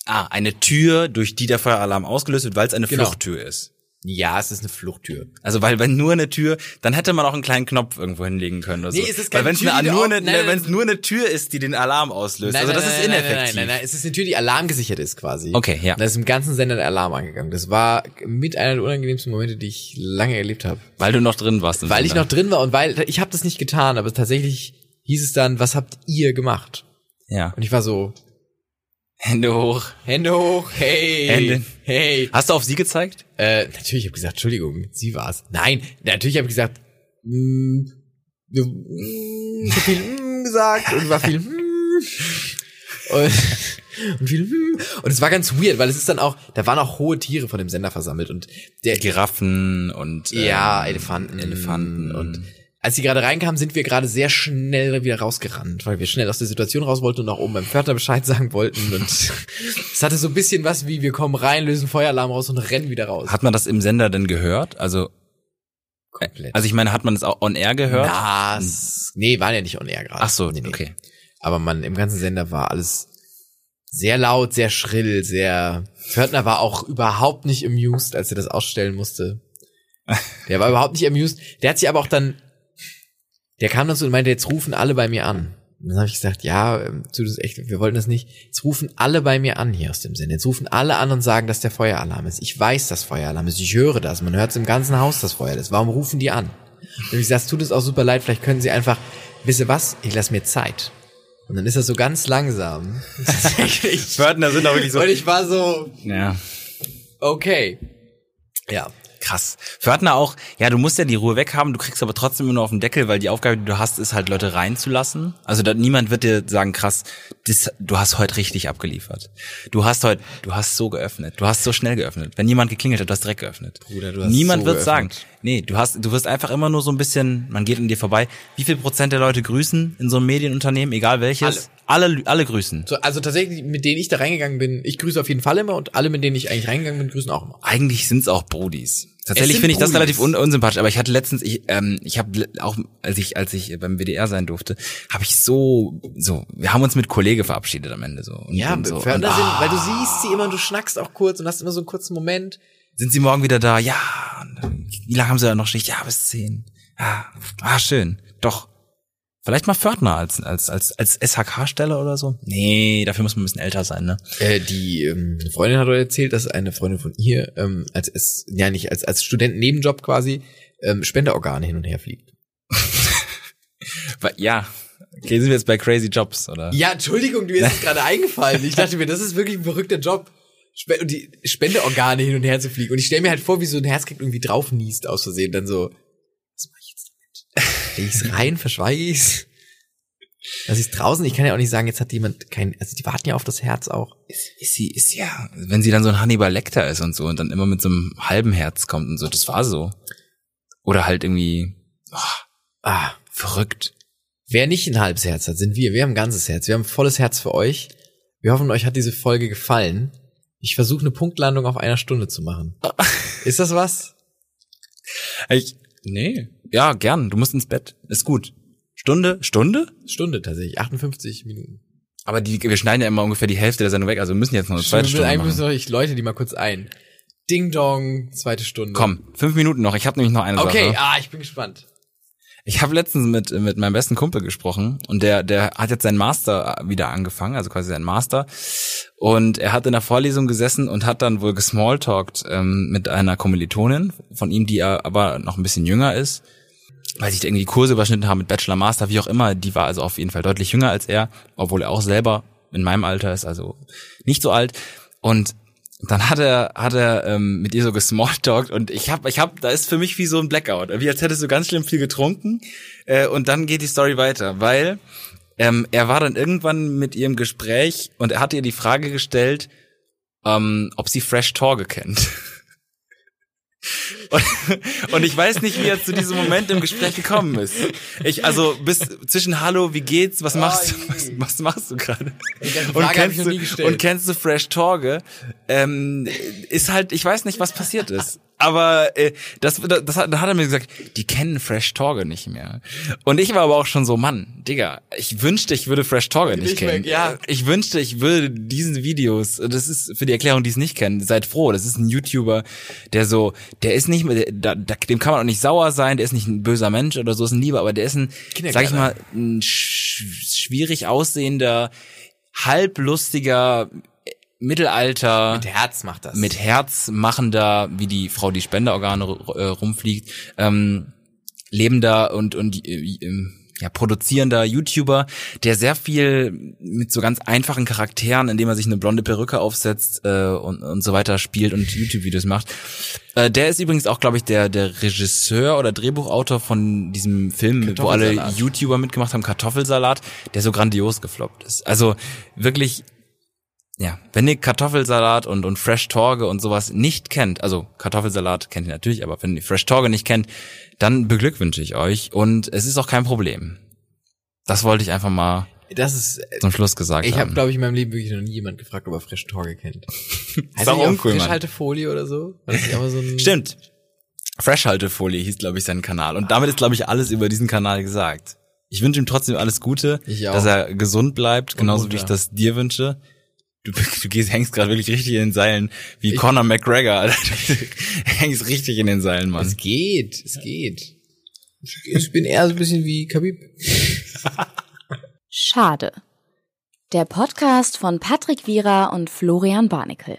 Ah, eine Tür, durch die der Feueralarm ausgelöst wird, weil es eine Genau. Fluchttür ist. Ja, es ist eine Fluchttür. Also weil wenn nur eine Tür, dann hätte man auch einen kleinen Knopf irgendwo hinlegen können oder so. Nee, es ist weil keine wenn es Tür, eine, nur eine, nein, nein, wenn es nur eine Tür ist, die den Alarm auslöst. also das ist nein, ineffektiv. Nein, nein, nein, nein, es ist eine Tür, die alarmgesichert ist quasi. Okay, ja. Da ist im ganzen Sender der Alarm angegangen. Das war mit einer der unangenehmsten Momente, die ich lange erlebt habe. Weil du noch drin warst. Weil ich Sender. noch drin war und weil ich habe das nicht getan, aber tatsächlich hieß es dann, was habt ihr gemacht? Ja. Und ich war so, Hände hoch. Hände hoch, hey, Hände. hey. Hast du auf sie gezeigt? Äh, natürlich habe ich gesagt, Entschuldigung, sie war's. Nein, natürlich habe ich gesagt, mm, du, mm, hab viel mm, gesagt und war viel mm, und, und viel mm, und es war ganz weird, weil es ist dann auch, da waren auch hohe Tiere von dem Sender versammelt und der Giraffen und ja ähm, Elefanten, Elefanten und als sie gerade reinkamen, sind wir gerade sehr schnell wieder rausgerannt, weil wir schnell aus der Situation raus wollten und auch oben beim Pförtner Bescheid sagen wollten. Und es hatte so ein bisschen was wie, wir kommen rein, lösen Feueralarm raus und rennen wieder raus. Hat man das im Sender denn gehört? Also, Komplett. also ich meine, hat man es auch on air gehört? Na, s- nee, waren ja nicht on air gerade. Ach so, nee, nee. okay. Aber man, im ganzen Sender war alles sehr laut, sehr schrill, sehr, Pförtner war auch überhaupt nicht amused, als er das ausstellen musste. Der war überhaupt nicht amused. Der hat sich aber auch dann, der kam dann so und meinte, jetzt rufen alle bei mir an. Und dann habe ich gesagt, ja, ähm, tu das echt, wir wollten das nicht. Jetzt rufen alle bei mir an hier aus dem Sender. Jetzt rufen alle an und sagen, dass der Feueralarm ist. Ich weiß, dass Feueralarm ist. Ich höre das. Man hört es im ganzen Haus, das Feuer ist. Warum rufen die an? Und ich gesagt, es tut es auch super leid. Vielleicht können sie einfach, wisst ihr was? Ich lasse mir Zeit. Und dann ist das so ganz langsam. Pförtner sind auch wirklich so. Und ich war so, Ja. okay. Ja. Krass. Pförtner auch, ja, du musst ja die Ruhe weghaben, du kriegst aber trotzdem immer nur auf den Deckel, weil die Aufgabe, die du hast, ist halt Leute reinzulassen. Also da, niemand wird dir sagen, krass, das, du hast heute richtig abgeliefert. Du hast heute, du hast so geöffnet, du hast so schnell geöffnet. Wenn jemand geklingelt hat, du hast direkt geöffnet. Bruder, du hast niemand so wird sagen, geöffnet. nee, du hast, du wirst einfach immer nur so ein bisschen, man geht an dir vorbei. Wie viel Prozent der Leute grüßen in so einem Medienunternehmen, egal welches? Alle, alle, alle grüßen. So, also tatsächlich, mit denen ich da reingegangen bin, ich grüße auf jeden Fall immer und alle, mit denen ich eigentlich reingegangen bin, grüßen auch immer. Eigentlich sind's auch Brudis. Tatsächlich finde ich das relativ un unsympathisch, aber ich hatte letztens, ich, ähm, ich habe auch, als ich, als ich beim WDR sein durfte, habe ich so, so, wir haben uns mit Kollege verabschiedet am Ende so. Und, Ja, und so. Sind, ah, weil du siehst sie immer und du schnackst auch kurz und hast immer so einen kurzen Moment. sind sie morgen wieder da? Ja. Wie lange haben sie da noch Schicht? Ja, bis zehn. Ja, ah, schön. Doch. Vielleicht mal Pförtner als, als, als, als SHK-Stelle oder so? Nee, dafür muss man ein bisschen älter sein, ne? Äh, die ähm, Freundin hat heute erzählt, dass eine Freundin von ihr ähm, als es ja nicht als als Studentennebenjob quasi ähm, Spenderorgane hin und her fliegt. Ja. Okay, sind wir jetzt bei Crazy Jobs, oder? Ja, Entschuldigung, mir ist gerade eingefallen. Ich dachte mir, das ist wirklich ein verrückter Job. Spe und die Spendeorgane hin und her zu fliegen. Und ich stelle mir halt vor, wie so ein Herzkind irgendwie drauf niest aus Versehen. Dann so, Leg ich's rein, verschweige ich's? Lass ich's draußen? Ich kann ja auch nicht sagen, jetzt hat jemand kein, also die warten ja auf das Herz auch. ist, ist sie, ist ja, wenn sie dann so ein Hannibal Lecter ist und so und dann immer mit so einem halben Herz kommt und so, das war so. Oder halt irgendwie, Ah, verrückt. wer nicht ein halbes Herz hat, sind wir. Wir haben ein ganzes Herz. Wir haben ein volles Herz für euch. Wir hoffen, euch hat diese Folge gefallen. Ich versuche eine Punktlandung auf einer Stunde zu machen. Ist das was? Ich, nee. Ja, gern, du musst ins Bett. Ist gut. Stunde? Stunde? Stunde tatsächlich, 58 Minuten. Aber die, wir schneiden ja immer ungefähr die Hälfte der Sendung weg, also wir müssen jetzt noch eine zweite Stunde müssen machen. wir- ich läute die mal kurz ein. Ding Dong, zweite Stunde. Komm, fünf Minuten noch. Ich habe nämlich noch eine Okay, Sache. ah, ich bin gespannt. Ich habe letztens mit mit meinem besten Kumpel gesprochen und der der hat jetzt seinen Master wieder angefangen, also quasi seinen Master. Und er hat in der Vorlesung gesessen und hat dann wohl gesmalltalkt ähm, mit einer Kommilitonin von ihm, die er aber noch ein bisschen jünger ist, weil sich irgendwie Kurse überschnitten haben mit Bachelor, Master, wie auch immer. Die war also auf jeden Fall deutlich jünger als er, obwohl er auch selber in meinem Alter ist, also nicht so alt. Und dann hat er, hat er ähm, mit ihr so gesmalltalkt und ich hab, ich hab, da ist für mich wie so ein Blackout. Wie als hättest du ganz schlimm viel getrunken äh, und dann geht die Story weiter, weil ähm, er war dann irgendwann mit ihr im Gespräch und er hat ihr die Frage gestellt, ähm, ob sie Fresh Torge kennt. Und, und ich weiß nicht, wie er zu diesem Moment im Gespräch gekommen ist. Ich, also bis zwischen Hallo, wie geht's, was machst du, je. was, was machst du gerade? Und kennst, du, und kennst du Fresh Torge? Ähm, ist halt, ich weiß nicht, was passiert ist. Aber äh, das, das, das hat, da hat er mir gesagt, die kennen Fresh Torge nicht mehr. Und ich war aber auch schon so, Mann, Digga, ich wünschte, ich würde Fresh Torge nicht, Nicht mehr, kennen. ja. Ich wünschte, ich würde diesen Videos, das ist für die Erklärung, die es nicht kennen, seid froh, das ist ein YouTuber, der so, der ist nicht mehr, da, da, dem kann man auch nicht sauer sein, der ist nicht ein böser Mensch oder so, ist ein Lieber, aber der ist ein, sag ich mal, ein sch schwierig aussehender, halblustiger Mittelalter Mit Herz macht das. mit Herz machender, wie die Frau, die Spenderorgane äh, rumfliegt, ähm, lebender und und äh, äh, ja produzierender YouTuber, der sehr viel mit so ganz einfachen Charakteren, indem er sich eine blonde Perücke aufsetzt äh, und und so weiter spielt und YouTube-Videos macht. Äh, der ist übrigens auch, glaube ich, der der Regisseur oder Drehbuchautor von diesem Film, wo alle. YouTuber mitgemacht haben, Kartoffelsalat, der so grandios gefloppt ist. Also wirklich ja, wenn ihr Kartoffelsalat und, und Fresh Torge und sowas nicht kennt, also Kartoffelsalat kennt ihr natürlich, aber wenn ihr Fresh Torge nicht kennt, dann beglückwünsche ich euch und es ist auch kein Problem. Das wollte ich einfach mal das ist, zum Schluss gesagt ich habe, haben. glaube ich, in meinem Leben wirklich noch nie jemand gefragt, ob er Fresh Torge kennt. ist auch uncool. Frischhaltefolie oder so? So Stimmt. Fresh-Haltefolie hieß, glaube ich, sein Kanal. Und damit ist, glaube ich, alles über diesen Kanal gesagt. Ich wünsche ihm trotzdem alles Gute, Ich auch. dass er gesund bleibt, genauso wie ich das dir wünsche. Du, du gehst, hängst gerade wirklich richtig in den Seilen, wie Conor McGregor, Alter. Du hängst richtig in den Seilen, Mann. Es geht, es geht. Ich, ich bin eher so ein bisschen wie Khabib. Schade. Der Podcast von Patrick Wierer und Florian Barnikel.